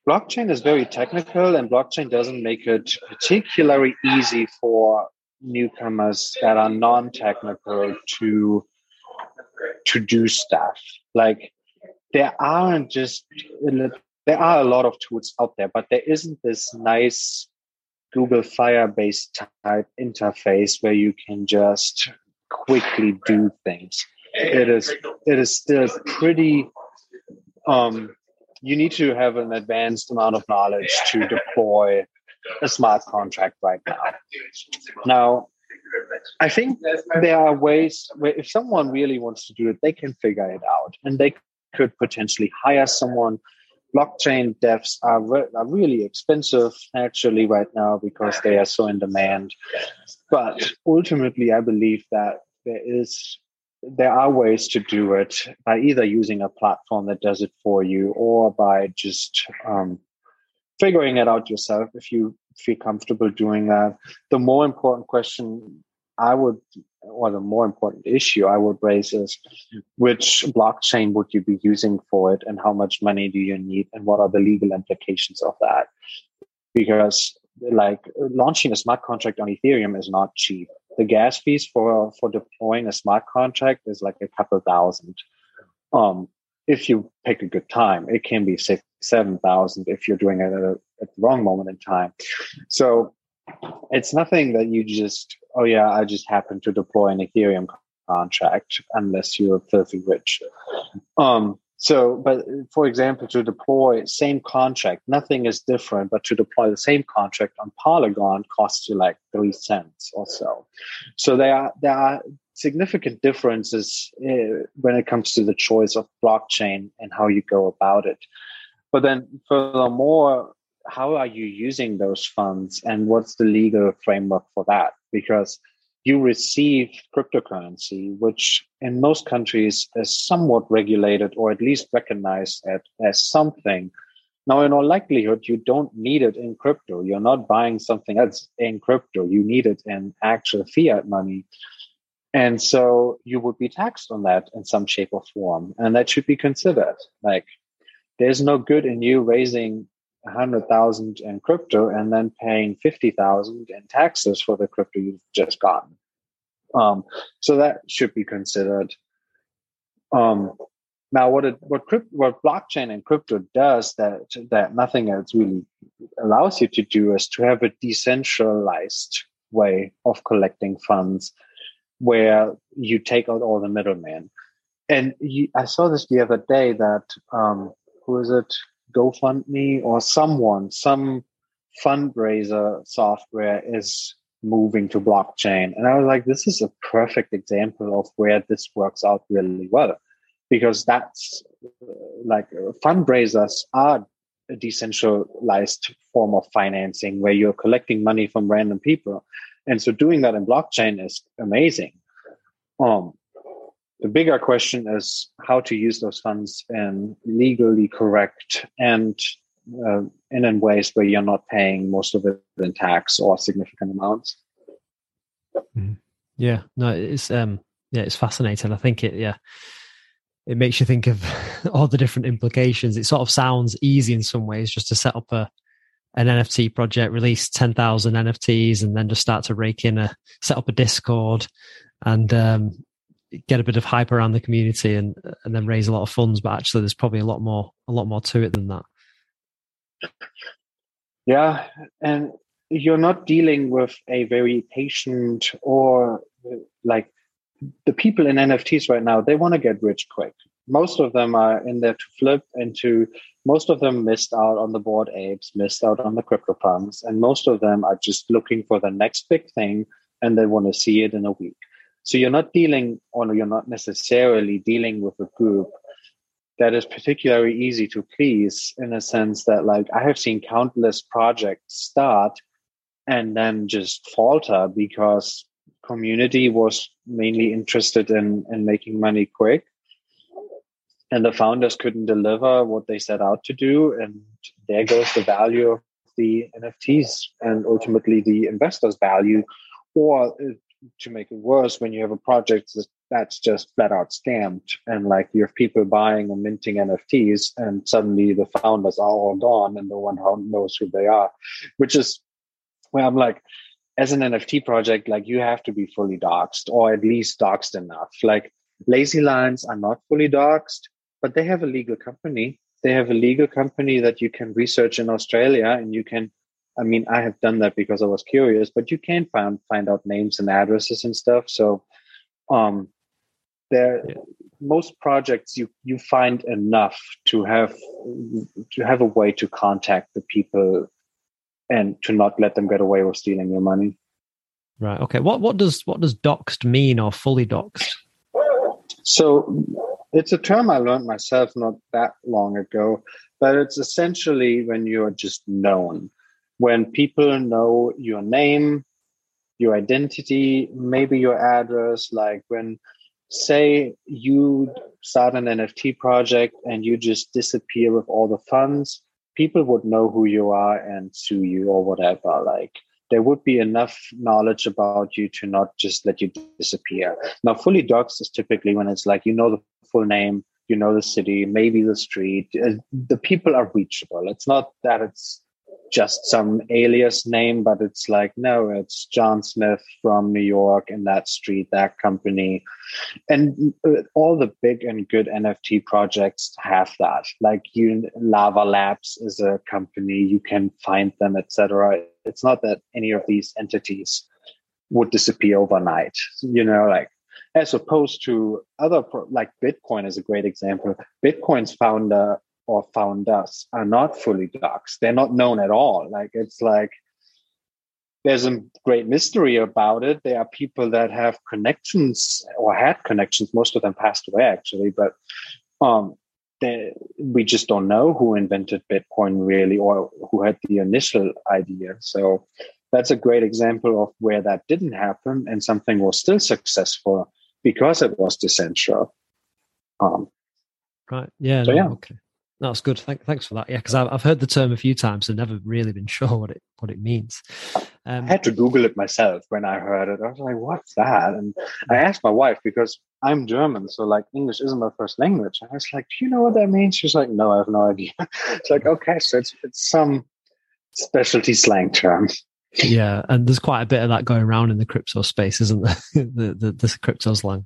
blockchain is very technical and blockchain doesn't make it particularly easy for newcomers that are non-technical to to do stuff. Like there aren't just there are a lot of tools out there but there isn't this nice google firebase type interface where you can just quickly do things. It is it is still pretty um you need to have an advanced amount of knowledge to deploy a smart contract right now. Now, I think there are ways where if someone really wants to do it, they can figure it out and they could potentially hire someone. Blockchain devs are, re- are really expensive actually right now because they are so in demand. But ultimately, I believe that there is there are ways to do it by either using a platform that does it for you or by just um, figuring it out yourself if you feel comfortable doing that. The more important question I would, or the more important issue I would raise is which blockchain would you be using for it and how much money do you need and what are the legal implications of that? Because like launching a smart contract on Ethereum is not cheap the gas fees for for deploying a smart contract is like a couple thousand. Um, if you pick a good time, it can be six, seven thousand if you're doing it at, a, at the wrong moment in time. So it's nothing that you just oh yeah, I just happen to deploy an Ethereum contract unless you're filthy rich. Um, so, but for example, to deploy same contract, nothing is different, but to deploy the same contract on Polygon costs you like three cents or so. So there are there are significant differences uh, when it comes to the choice of blockchain and how you go about it. But then, furthermore, how are you using those funds, and what's the legal framework for that? Because you receive cryptocurrency, which in most countries is somewhat regulated or at least recognized as, as something. Now, in all likelihood, you don't need it in crypto. You're not buying something else in crypto. You need it in actual fiat money. And so you would be taxed on that in some shape or form. And that should be considered. Like, there's no good in you raising hundred thousand in crypto and then paying fifty thousand in taxes for the crypto you've just gotten. Um, so that should be considered. Um, now, what it, what crypt, what blockchain and crypto does that that nothing else really allows you to do is to have a decentralized way of collecting funds, where you take out all the middlemen. And you, I saw this the other day that um, who is it? GoFundMe or someone, some fundraiser software is moving to blockchain. And I was like, this is a perfect example of where this works out really well. Because that's uh, like fundraisers are a decentralized form of financing where you're collecting money from random people. And so doing that in blockchain is amazing. Um, the bigger question is how to use those funds in legally correct and uh, and in ways where you're not paying most of it in tax or significant amounts. Mm-hmm. Yeah, no, it's um, yeah, it's fascinating. I think it, yeah, it makes you think of all the different implications. It sort of sounds easy in some ways just to set up a an NFT project, release ten thousand NFTs, and then just start to rake in a set up a Discord and um, get a bit of hype around the community and and then raise a lot of funds. But actually, there's probably a lot more a lot more to it than that. Yeah, and you're not dealing with a very patient or like the people in NFTs right now. They want to get rich quick. Most of them are in there to flip and to. Most of them missed out on the Bored Apes, missed out on the crypto funds, and most of them are just looking for the next big thing and they want to see it in a week. So you're not dealing, or you're not necessarily dealing with a group that is particularly easy to please in a sense that, like, I have seen countless projects start and then just falter because community was mainly interested in, in making money quick. And the founders couldn't deliver what they set out to do. And there goes the value of the nfts and ultimately the investors value. Or to make it worse, when you have a project that that's just flat out scammed. And like you have people buying and minting NFTs, and suddenly the founders are all gone and no one knows who they are, which is where I'm like, as an NFT project, like you have to be fully doxxed or at least doxxed enough. Like Lazy Lions are not fully doxxed, but they have a legal company. They have a legal company that you can research in Australia and you can I mean, I have done that because I was curious, but you can find find out names and addresses and stuff. So um there yeah. most projects you you find enough to have to have a way to contact the people and to not let them get away with stealing your money. Right. Okay. What what does what does doxed mean or fully doxed? So it's a term I learned myself not that long ago, but it's essentially when you're just known. When people know your name, your identity, maybe your address, like when say you start an NFT project and you just disappear with all the funds, people would know who you are and sue you or whatever. Like there would be enough knowledge about you to not just let you disappear. Now, fully doxed is typically when it's like you know the full name, you know the city, maybe the street. Uh, the people are reachable. It's not that it's just some alias name, but it's like, no, it's John Smith from New York in that street, that company. And all the big and good NFT projects have that. Like you, Larva Labs is a company, you can find them, etc. It's not that any of these entities would disappear overnight. You know, like as opposed to other pro- like Bitcoin is a great example. Bitcoin's founder or founders are not fully doxxed. They're not known at all. Like it's like there's a great mystery about it. There are people that have connections or had connections. Most of them passed away actually, but um, they, we just don't know who invented Bitcoin really or who had the initial idea. So that's a great example of where that didn't happen and something was still successful because it was decentral. Um, right. Yeah. So, no, yeah. Okay. That's good. Thank, thanks for that. Yeah, because I've, I've heard the term a few times and never really been sure what it what it means. Um, I had to Google it myself when I heard it. I was like, "What's that?" And I asked my wife because I'm German, so like English isn't my first language. I was like, "Do you know what that means?" She's like, "No, I have no idea." it's like, okay, so it's it's some specialty slang term. Yeah, and there's quite a bit of that going around in the crypto space, isn't there? the, the the crypto slang.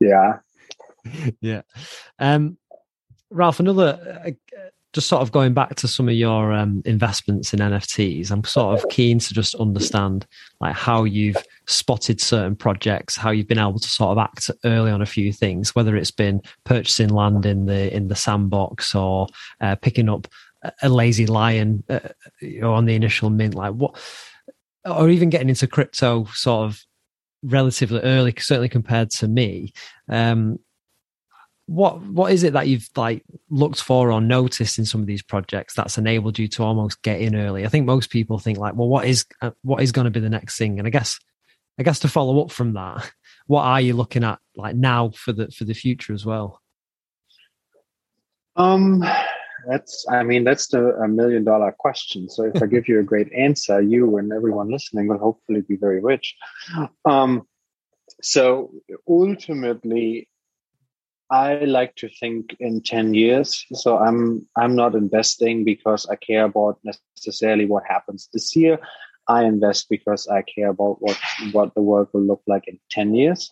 Yeah. yeah. Um, Ralph, another uh, just sort of going back to some of your um, investments in NFTs, I'm sort of keen to just understand like how you've spotted certain projects, how you've been able to sort of act early on a few things, whether it's been purchasing land in the in the sandbox or uh, picking up a lazy lion uh, on the initial mint, like what, or even getting into crypto sort of relatively early, certainly compared to me. Um, what what is it that you've like looked for or noticed in some of these projects that's enabled you to almost get in early? I think most people think like, well, what is uh, what is going to be the next thing? And I guess I guess to follow up from that, what are you looking at like now for the for the future as well? Um, that's I mean that's the a million dollar question. So if I give you a great answer, you and everyone listening will hopefully be very rich. Um, so ultimately I like to think in 10 years. So I'm I'm not investing because I care about necessarily what happens this year. I invest because I care about what what the world will look like in 10 years.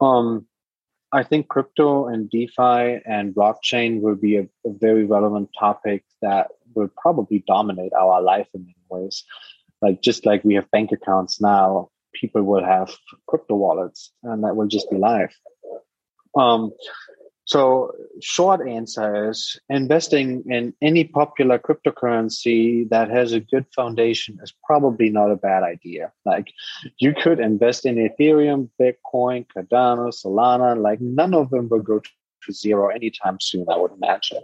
Um, I think crypto and DeFi and blockchain will be a, a very relevant topic that will probably dominate our life in many ways. Like just like we have bank accounts now, people will have crypto wallets and that will just be life. Um, so, short answer is investing in any popular cryptocurrency that has a good foundation is probably not a bad idea. Like, you could invest in Ethereum, Bitcoin, Cardano, Solana. Like, none of them will go to zero anytime soon, I would imagine.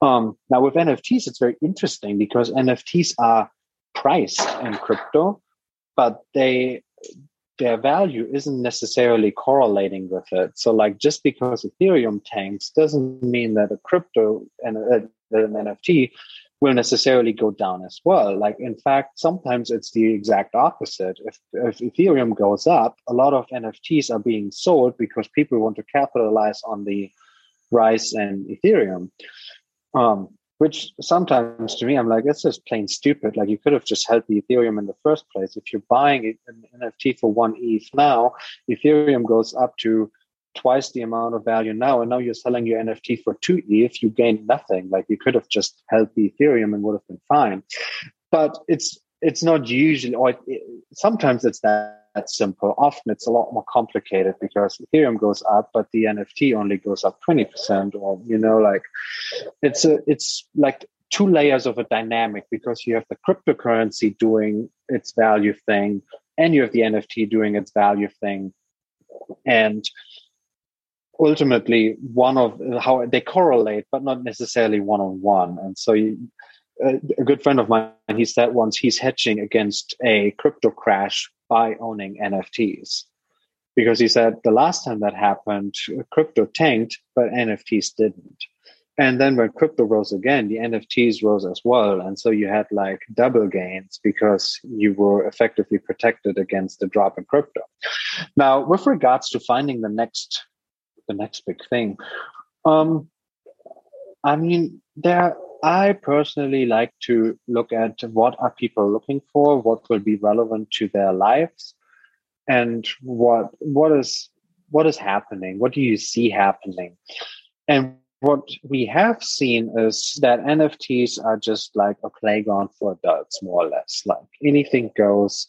Um, now, with NFTs, it's very interesting because NFTs are priced in crypto, but they their value isn't necessarily correlating with it. So, like, just because Ethereum tanks doesn't mean that a crypto and an NFT will necessarily go down as well. Like, in fact, sometimes it's the exact opposite. If, if Ethereum goes up, a lot of NFTs are being sold because people want to capitalize on the rise in Ethereum. Um, which sometimes to me, I'm like, it's just plain stupid. Like, you could have just held the Ethereum in the first place. If you're buying an NFT for one ETH now, Ethereum goes up to twice the amount of value now, and now you're selling your NFT for two ETH, you gain nothing. Like you could have just held the Ethereum and would have been fine. But it's it's not usually, or it, sometimes it's that, that simple. Often it's a lot more complicated because Ethereum goes up, but the NFT only goes up twenty percent, or you know, like it's a it's like two layers of a dynamic because you have the cryptocurrency doing its value thing and you have the NFT doing its value thing. And ultimately one of how they correlate, but not necessarily one on one. And so, you, a, good friend of mine, he said once he's hedging against a crypto crash by owning NFTs. Because he said the last time that happened, crypto tanked, but NFTs didn't. And then when crypto rose again, the NFTs rose as well. And so you had like double gains because you were effectively protected against the drop in crypto. Now, with regards to finding the next the next big thing. Um, I mean, there. I personally like to look at what are people looking for, what will be relevant to their lives, and what what is what is happening. What do you see happening? And what we have seen is that NFTs are just like a playground for adults, more or less. Like anything goes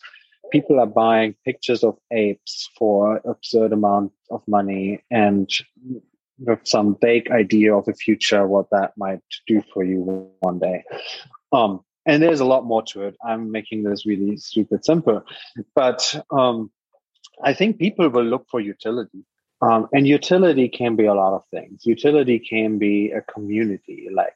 people are buying pictures of apes for absurd amount of money and some vague idea of the future what that might do for you one day. Um, and there's a lot more to it. I'm making this really stupid simple. But um, i think people will look for utility. Um, and utility can be a lot of things. Utility can be a community. Like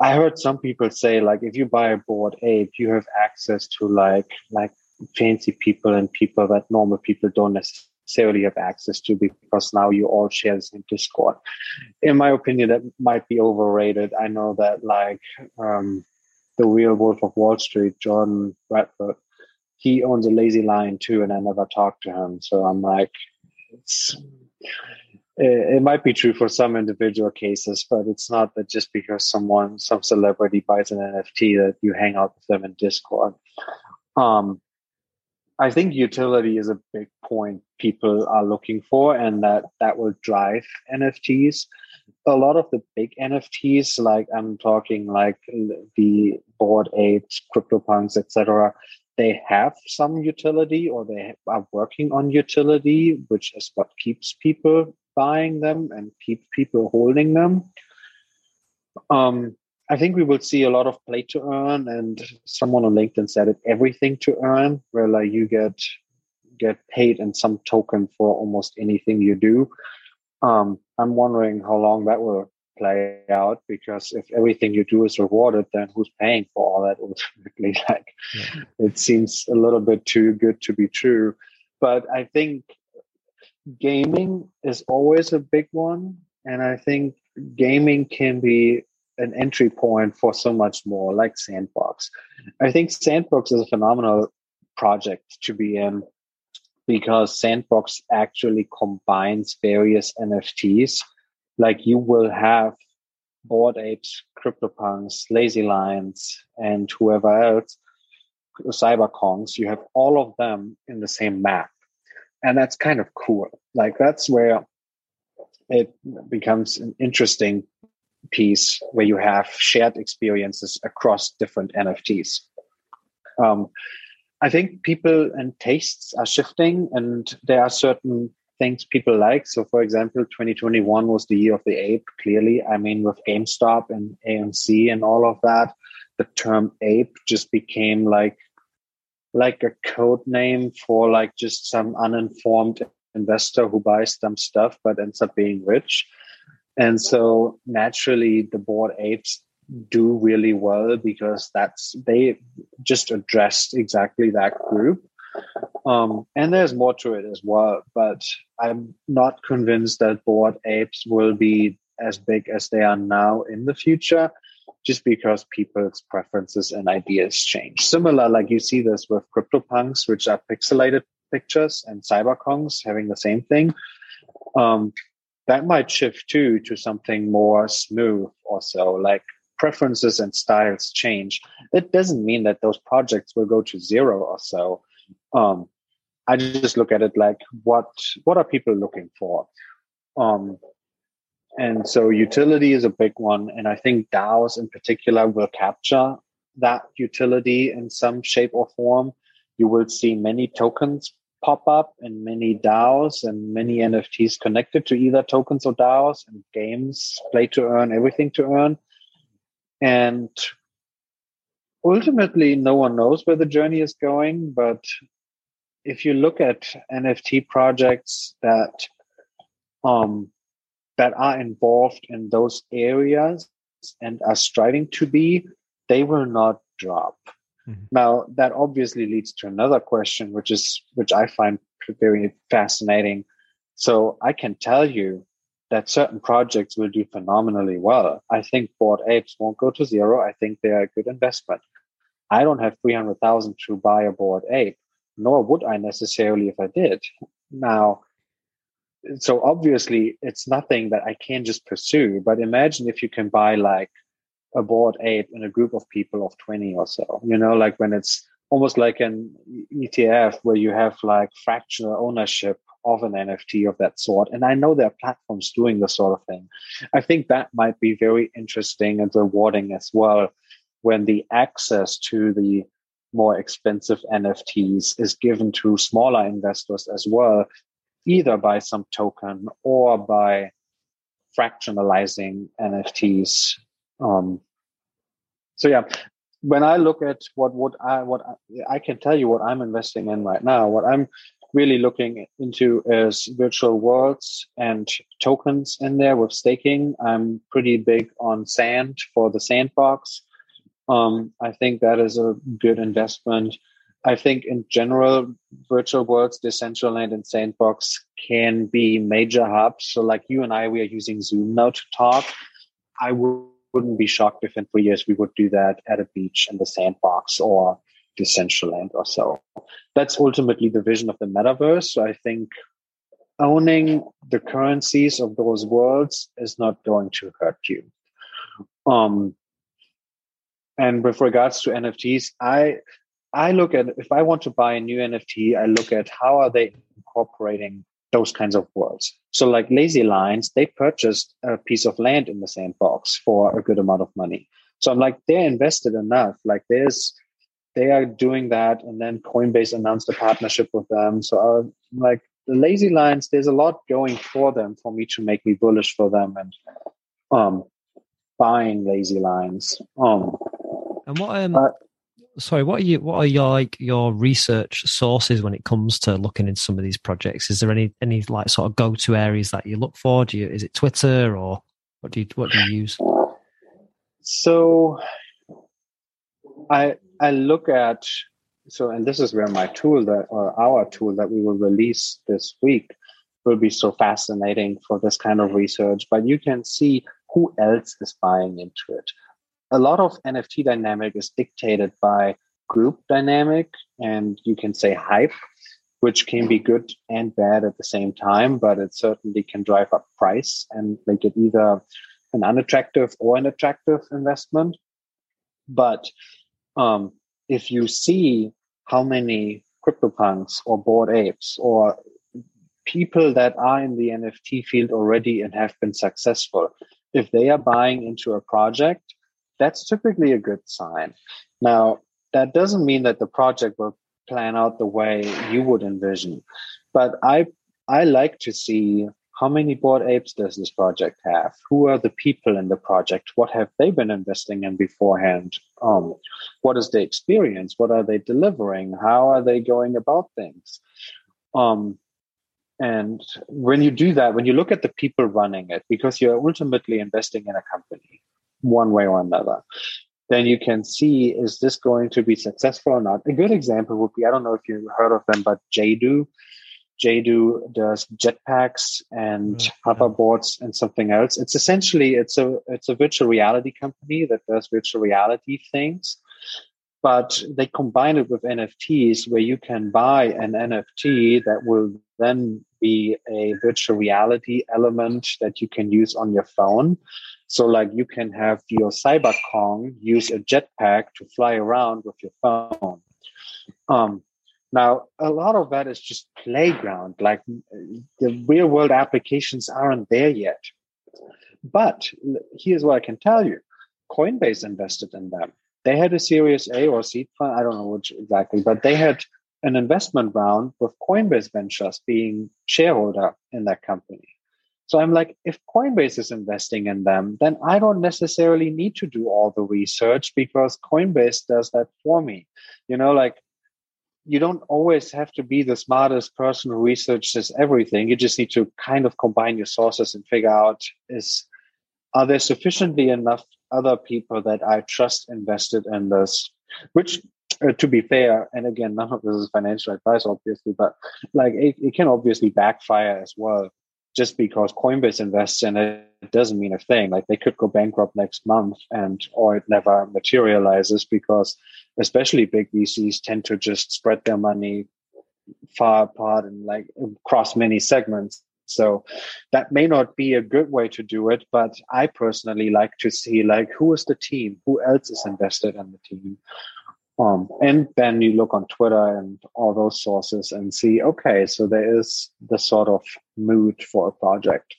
I heard some people say like if you buy a Bored Ape, you have access to like like fancy people and people that normal people don't necessarily have access to because now you all share the same Discord. In my opinion, that might be overrated. I know that like um, the real Wolf of Wall Street, Jordan Belfort, he owns a lazy lion too, and I never talked to him. So I'm like, it's it might be true for some individual cases, but it's not that just because someone, some celebrity buys an NFT that you hang out with them in Discord. Um, I think utility is a big point people are looking for, and that that will drive NFTs. A lot of the big NFTs, like I'm talking like the Bored Apes, CryptoPunks, etc., they have some utility or they are working on utility, which is what keeps people buying them and keep people holding them. Um, I think we will see a lot of play to earn, and someone on LinkedIn said it everything to earn, where like you get get paid in some token for almost anything you do. Um, I'm wondering how long that will play out because if everything you do is rewarded, then who's paying for all that ultimately? Like, yeah. it seems a little bit too good to be true. But I think gaming is always a big one. And I think gaming can be an entry point for so much more, like Sandbox. I think Sandbox is a phenomenal project to be in because Sandbox actually combines various NFTs. Like you will have Bored Apes, CryptoPunks, Lazy Lions, and whoever else, cyber CyberKongz. You have all of them in the same map and that's kind of cool. Like that's where it becomes an interesting piece where you have shared experiences across different NFTs. Um, I think people and tastes are shifting, and there are certain things people like. So, for example, 2021 was the year of the ape. Clearly, I mean, with GameStop and AMC and all of that, the term ape just became like like a code name for like just some uninformed investor who buys dumb stuff but ends up being rich. And so naturally the bored apes do really well because that's they just addressed exactly that group. Um, and there's more to it as well, but I'm not convinced that bored apes will be as big as they are now in the future. just because people's preferences and ideas change. Similar, like you see this with CryptoPunks, which are pixelated pictures, and CyberKongz having the same thing. Um, that might shift too to something more smooth or so, like preferences and styles change. That doesn't mean that those projects will go to zero or so. Um, I just look at it like what what are people looking for? Um, and so utility is a big one. And I think DAOs in particular will capture that utility in some shape or form. You will see many tokens pop up in many DAOs and many NFTs connected to either tokens or DAOs and games, play to earn, everything to earn. And ultimately, no one knows where the journey is going. But if you look at NFT projects that um, that are involved in those areas and are striving to be, they will not drop. Mm-hmm. Now, that obviously leads to another question, which is which I find very fascinating. So I can tell you that certain projects will do phenomenally well. I think Bored Apes won't go to zero. I think they are a good investment. I don't have 300,000 to buy a Bored Ape, nor would I necessarily if I did. Now, so obviously it's nothing that I can just pursue, but imagine if you can buy like a Bored Ape in a group of people of 20 or so, you know, like when it's almost like an ETF where you have like fractional ownership of an NFT of that sort. And I know there are platforms doing this sort of thing. I think that might be very interesting and rewarding as well when the access to the more expensive NFTs is given to smaller investors as well, either by some token or by fractionalizing NFTs. Um, so yeah, when I look at what what I what I, I can tell you what I'm investing in right now, what I'm really looking into is virtual worlds and tokens in there with staking. I'm pretty big on sand for the sandbox. Um, I think that is a good investment. I think in general, virtual worlds, Decentraland, and Sandbox can be major hubs. So, like you and I, we are using Zoom now to talk. I wouldn't be shocked if in three years we would do that at a beach in the Sandbox or Decentraland or so. That's ultimately the vision of the metaverse. So, I think owning the currencies of those worlds is not going to hurt you. Um, and with regards to NFTs, I I look at if I want to buy a new NFT, I look at how are they incorporating those kinds of worlds. So like Lazy Lions, they purchased a piece of land in the sandbox for a good amount of money. So I'm like, they're invested enough. Like there's they are doing that and then Coinbase announced a partnership with them. So I'm like the Lazy Lions, there's a lot going for them for me to make me bullish for them and um buying Lazy Lions. Um and what um uh, sorry, what are you what are your like your research sources when it comes to looking into some of these projects? Is there any any like sort of go to areas that you look for? Do you is it Twitter or what do you what do you use? So I I look at so and this is where my tool that or our tool that we will release this week will be so fascinating for this kind of research. But you can see who else is buying into it a lot of NFT dynamic is dictated by group dynamic and you can say hype, which can be good and bad at the same time, but it certainly can drive up price and make it either an unattractive or an attractive investment. But um, if you see how many CryptoPunks or Bored Apes or people that are in the NFT field already and have been successful, if they are buying into a project, that's typically a good sign. Now, that doesn't mean that the project will plan out the way you would envision, but I I like to see how many Bored Apes does this project have? Who are the people in the project? What have they been investing in beforehand? Um, what is the experience? What are they delivering? How are they going about things? Um, and when you do that, when you look at the people running it, because you're ultimately investing in a company, one way or another then you can see is this going to be successful or not. A good example would be I don't know if you heard of them, but Jadu. Jadu does jetpacks and mm, hoverboards and something else. It's essentially it's a it's a virtual reality company that does virtual reality things, but they combine it with NFTs where you can buy an NFT that will then be a virtual reality element that you can use on your phone. So like you can have your Cyber Kong use a jetpack to fly around with your phone. Um, now, a lot of that is just playground. Like the real world applications aren't there yet. But here's what I can tell you Coinbase invested in them. They had a Series A or seed fund, I don't know which exactly, but they had an investment round with Coinbase Ventures being shareholder in that company. So I'm like, if Coinbase is investing in them, then I don't necessarily need to do all the research because Coinbase does that for me. You know, like you don't always have to be the smartest person who researches everything. You just need to kind of combine your sources and figure out is are there sufficiently enough other people that I trust invested in this? Which, uh, to be fair, and again, none of this is financial advice, obviously, but like it, it can obviously backfire as well. Just because Coinbase invests in it, it doesn't mean a thing. Like they could go bankrupt next month, and or it never materializes because especially big VCs tend to just spread their money far apart and like across many segments. So that may not be a good way to do it, but I personally like to see like who is the team, who else is invested in the team. Um, and then you look on Twitter and all those sources and see, okay, so there is the sort of mood for a project.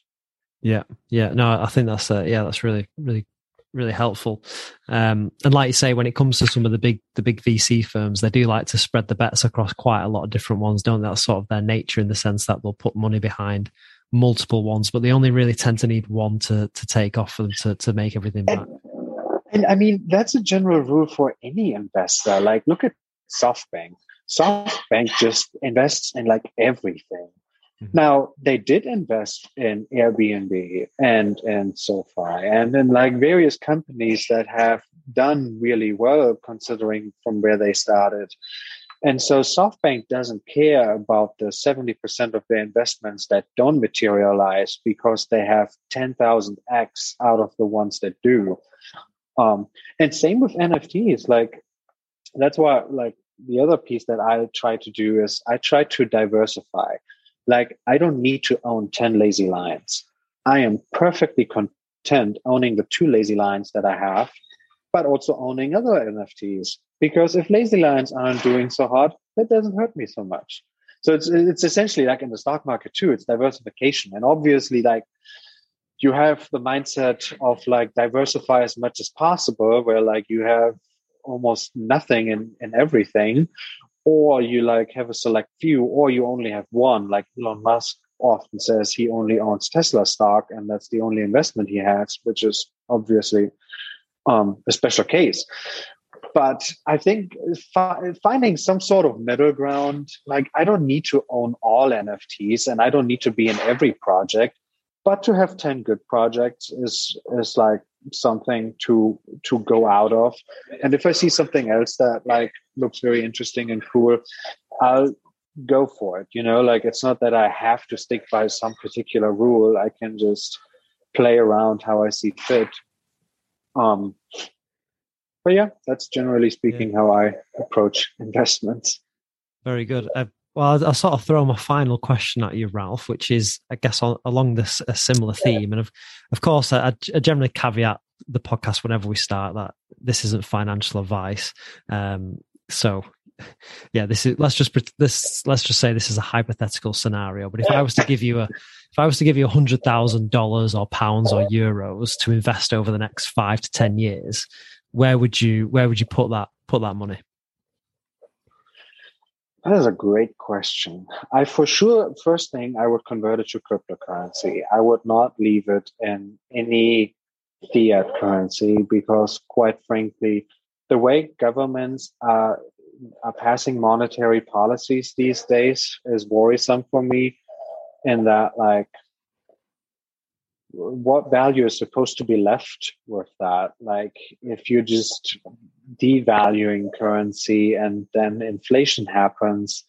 Yeah, yeah, no, I think that's uh, yeah, that's really really really helpful. Um, and like you say, when it comes to some of the big the big VC firms, they do like to spread the bets across quite a lot of different ones, don't they? That's sort of their nature in the sense that they'll put money behind multiple ones, but they only really tend to need one to to take off for them to to make everything back. And, I mean that's a general rule for any investor. Like look at SoftBank. SoftBank just invests in like everything. Mm-hmm. Now they did invest in Airbnb and and SoFi and in like various companies that have done really well considering from where they started. And so SoftBank doesn't care about the 70% of their investments that don't materialize because they have 10,000x out of the ones that do. Um, and same with NFTs. Like, that's why, like, the other piece that I try to do is I try to diversify. Like, I don't need to own 10 lazy lions. I am perfectly content owning the two lazy lions that I have, but also owning other NFTs. Because if lazy lions aren't doing so hard, that doesn't hurt me so much. So it's it's essentially like in the stock market too. It's diversification, and obviously, like you have the mindset of like diversify as much as possible, where like you have almost nothing in in everything, or you like have a select few, or you only have one. Like Elon Musk often says he only owns Tesla stock, and that's the only investment he has, which is obviously um, a special case. But I think fi- finding some sort of middle ground, like I don't need to own all NFTs, and I don't need to be in every project but to have 10 good projects is is like something to to go out of. And if i see something else that like looks very interesting and cool i'll go for it you know? Like it's not that i have to stick by some particular rule. I can just play around how i see fit. Um but yeah that's generally speaking yeah. how i approach investments. Very good. I've well, I'll, I'll, sort of throw my final question at you, Ralph, which is, I guess, on, along this a similar theme. And of, of course, I, I, generally caveat the podcast whenever we start that this isn't financial advice. Um, so, yeah, this is let's just this let's just say this is a hypothetical scenario. But if I was to give you a if I was to give you a hundred thousand dollars or pounds or euros to invest over the next five to ten years, where would you where would you put that put that money? That is a great question. I for sure, first thing, I would convert it to cryptocurrency. I would not leave it in any fiat currency because, quite frankly, the way governments are, are passing monetary policies these days is worrisome for me. In that, like, what value is supposed to be left with that? Like, if you're just devaluing currency and then inflation happens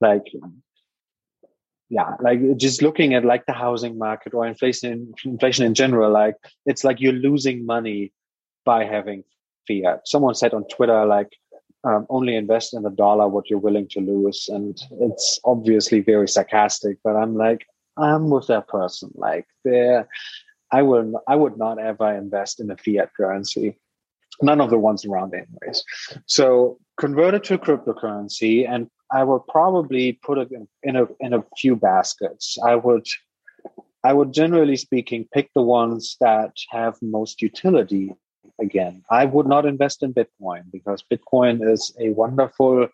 like yeah, like just looking at like the housing market or inflation, inflation in general, like it's like you're losing money by having fiat. Someone said on Twitter, like, um, only invest in the dollar what you're willing to lose. And it's obviously very sarcastic, but I'm like, I'm with that person. Like, there, I will, I would not ever invest in a fiat currency. None of the ones around, anyways. So convert it to cryptocurrency, and I would probably put it in, in a in a few baskets. I would I would generally speaking pick the ones that have most utility again. I would not invest in Bitcoin because Bitcoin is a wonderful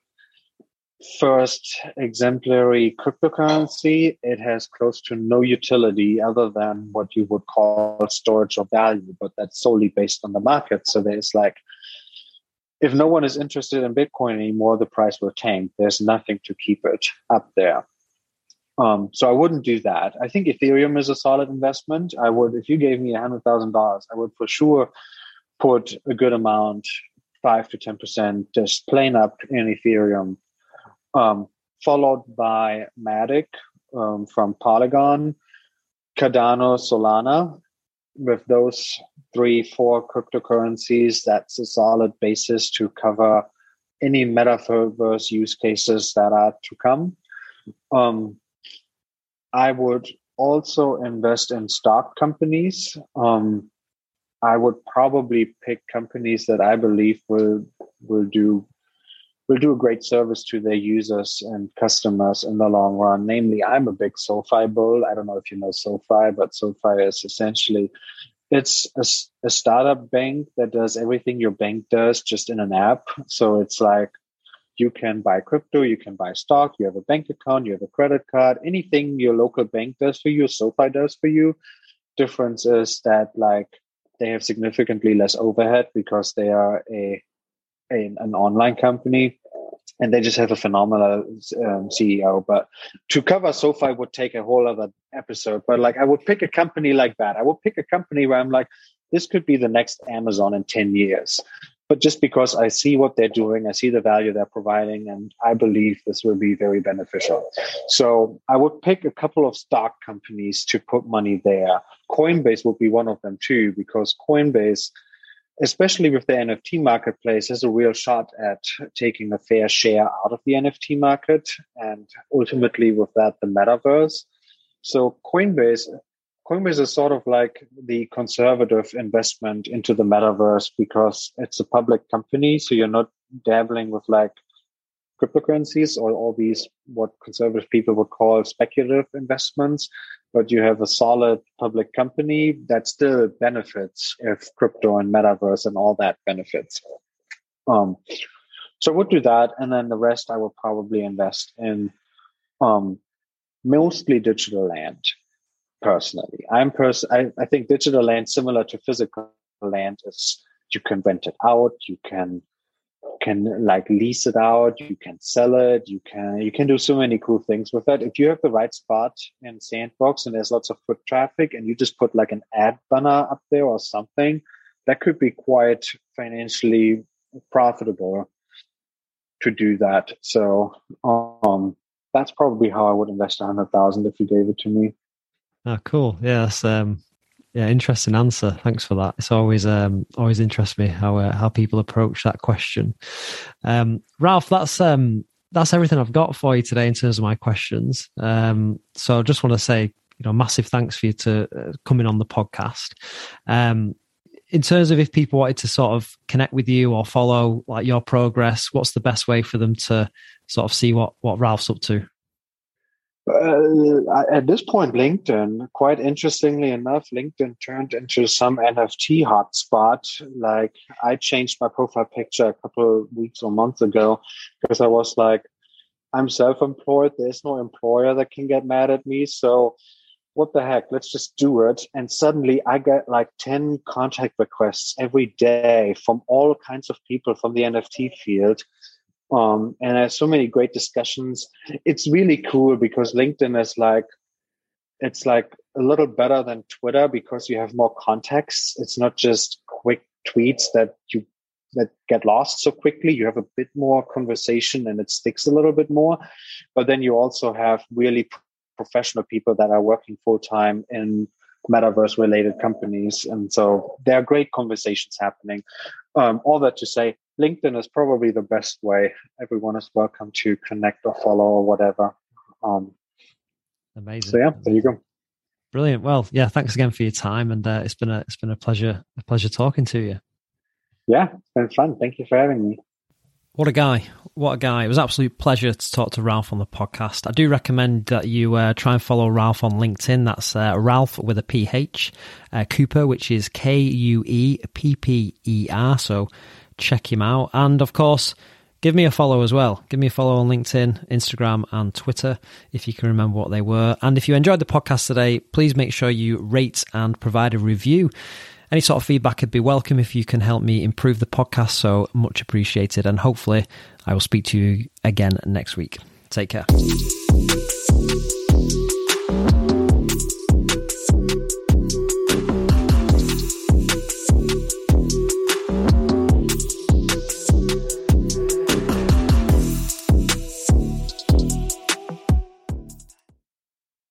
first exemplary cryptocurrency. It has close to no utility other than what you would call storage of value, but that's solely based on the market. So there's like, if no one is interested in Bitcoin anymore, the price will tank. There's nothing to keep it up there. Um, so I wouldn't do that. I think Ethereum is a solid investment. I would, if you gave me a hundred thousand dollars, I would for sure put a good amount, five to ten percent, just plain up in Ethereum, um, followed by Matic um, from Polygon, Cardano, Solana. With those three, four cryptocurrencies, that's a solid basis to cover any metaverse use cases that are to come. Um, I would also invest in stock companies. Um, I would probably pick companies that I believe will will do will do a great service to their users and customers in the long run. Namely, I'm a big SoFi bull. I don't know if you know SoFi, but SoFi is essentially it's a, a startup bank that does everything your bank does just in an app. So it's like you can buy crypto, you can buy stock, you have a bank account, you have a credit card, anything your local bank does for you, SoFi does for you. Difference is that like they have significantly less overhead because they are a, a an online company and they just have a phenomenal um, CEO. But to cover SoFi would take a whole other episode. But like, I would pick a company like that. I would pick a company where I'm like, this could be the next Amazon in 10 years. But just because I see what they're doing, I see the value they're providing, and I believe this will be very beneficial. So I would pick a couple of stock companies to put money there. Coinbase would be one of them too, because Coinbase, especially with the NFT marketplace, has a real shot at taking a fair share out of the NFT market and ultimately with that, the metaverse. So Coinbase Coinbase is sort of like the conservative investment into the metaverse because it's a public company. So you're not dabbling with like cryptocurrencies or all these what conservative people would call speculative investments, but you have a solid public company that still benefits if crypto and metaverse and all that benefits. Um, so would do that, and then the rest I would probably invest in um, mostly digital land. Personally, I'm pers- I, I think digital land similar to physical land is you can rent it out, you can can like lease it out you can sell it you can you can do so many cool things with that if you have the right spot in sandbox and there's lots of foot traffic and you just put like an ad banner up there or something that could be quite financially profitable to do that. So um that's probably how i would invest a hundred thousand if you gave it to me. Oh cool. That's um yeah, interesting answer. Thanks for that. It's always um, always interests me how uh, how people approach that question. Um, Ralph, that's um, that's everything I've got for you today in terms of my questions. Um, so I just want to say, you know, massive thanks for you to uh, coming on the podcast. Um, in terms of if people wanted to sort of connect with you or follow like your progress, what's the best way for them to sort of see what what Ralph's up to? Uh, at this point, LinkedIn, quite interestingly enough, LinkedIn turned into some NFT hotspot. Like I changed my profile picture a couple weeks or months ago because I was like, I'm self-employed. There's no employer that can get mad at me. So what the heck? Let's just do it. And suddenly I get like 10 contact requests every day from all kinds of people from the NFT field um, and I there's so many great discussions. It's really cool because LinkedIn is like, it's like a little better than Twitter because you have more context. It's not just quick tweets that you that get lost so quickly. You have a bit more conversation and it sticks a little bit more. But then you also have really professional people that are working full time in metaverse related companies. And so there are great conversations happening. Um, all that to say, LinkedIn is probably the best way. Everyone is welcome to connect or follow or whatever. Um, Amazing. So yeah, there you go. Brilliant. Well, yeah, thanks again for your time, and uh, it's been a it's been a pleasure a pleasure talking to you. Yeah, it's been fun. Thank you for having me. What a guy. What a guy. It was absolute pleasure to talk to Ralph on the podcast. I do recommend that you uh, try and follow Ralph on LinkedIn. That's uh, Ralph with a PH, uh, Kuepper, which is K U E P P E R. So check him out. And of course, give me a follow as well. Give me a follow on LinkedIn, Instagram, and Twitter if you can remember what they were. And if you enjoyed the podcast today, please make sure you rate and provide a review. Any sort of feedback would be welcome if you can help me improve the podcast. So much appreciated. And hopefully, I will speak to you again next week. Take care.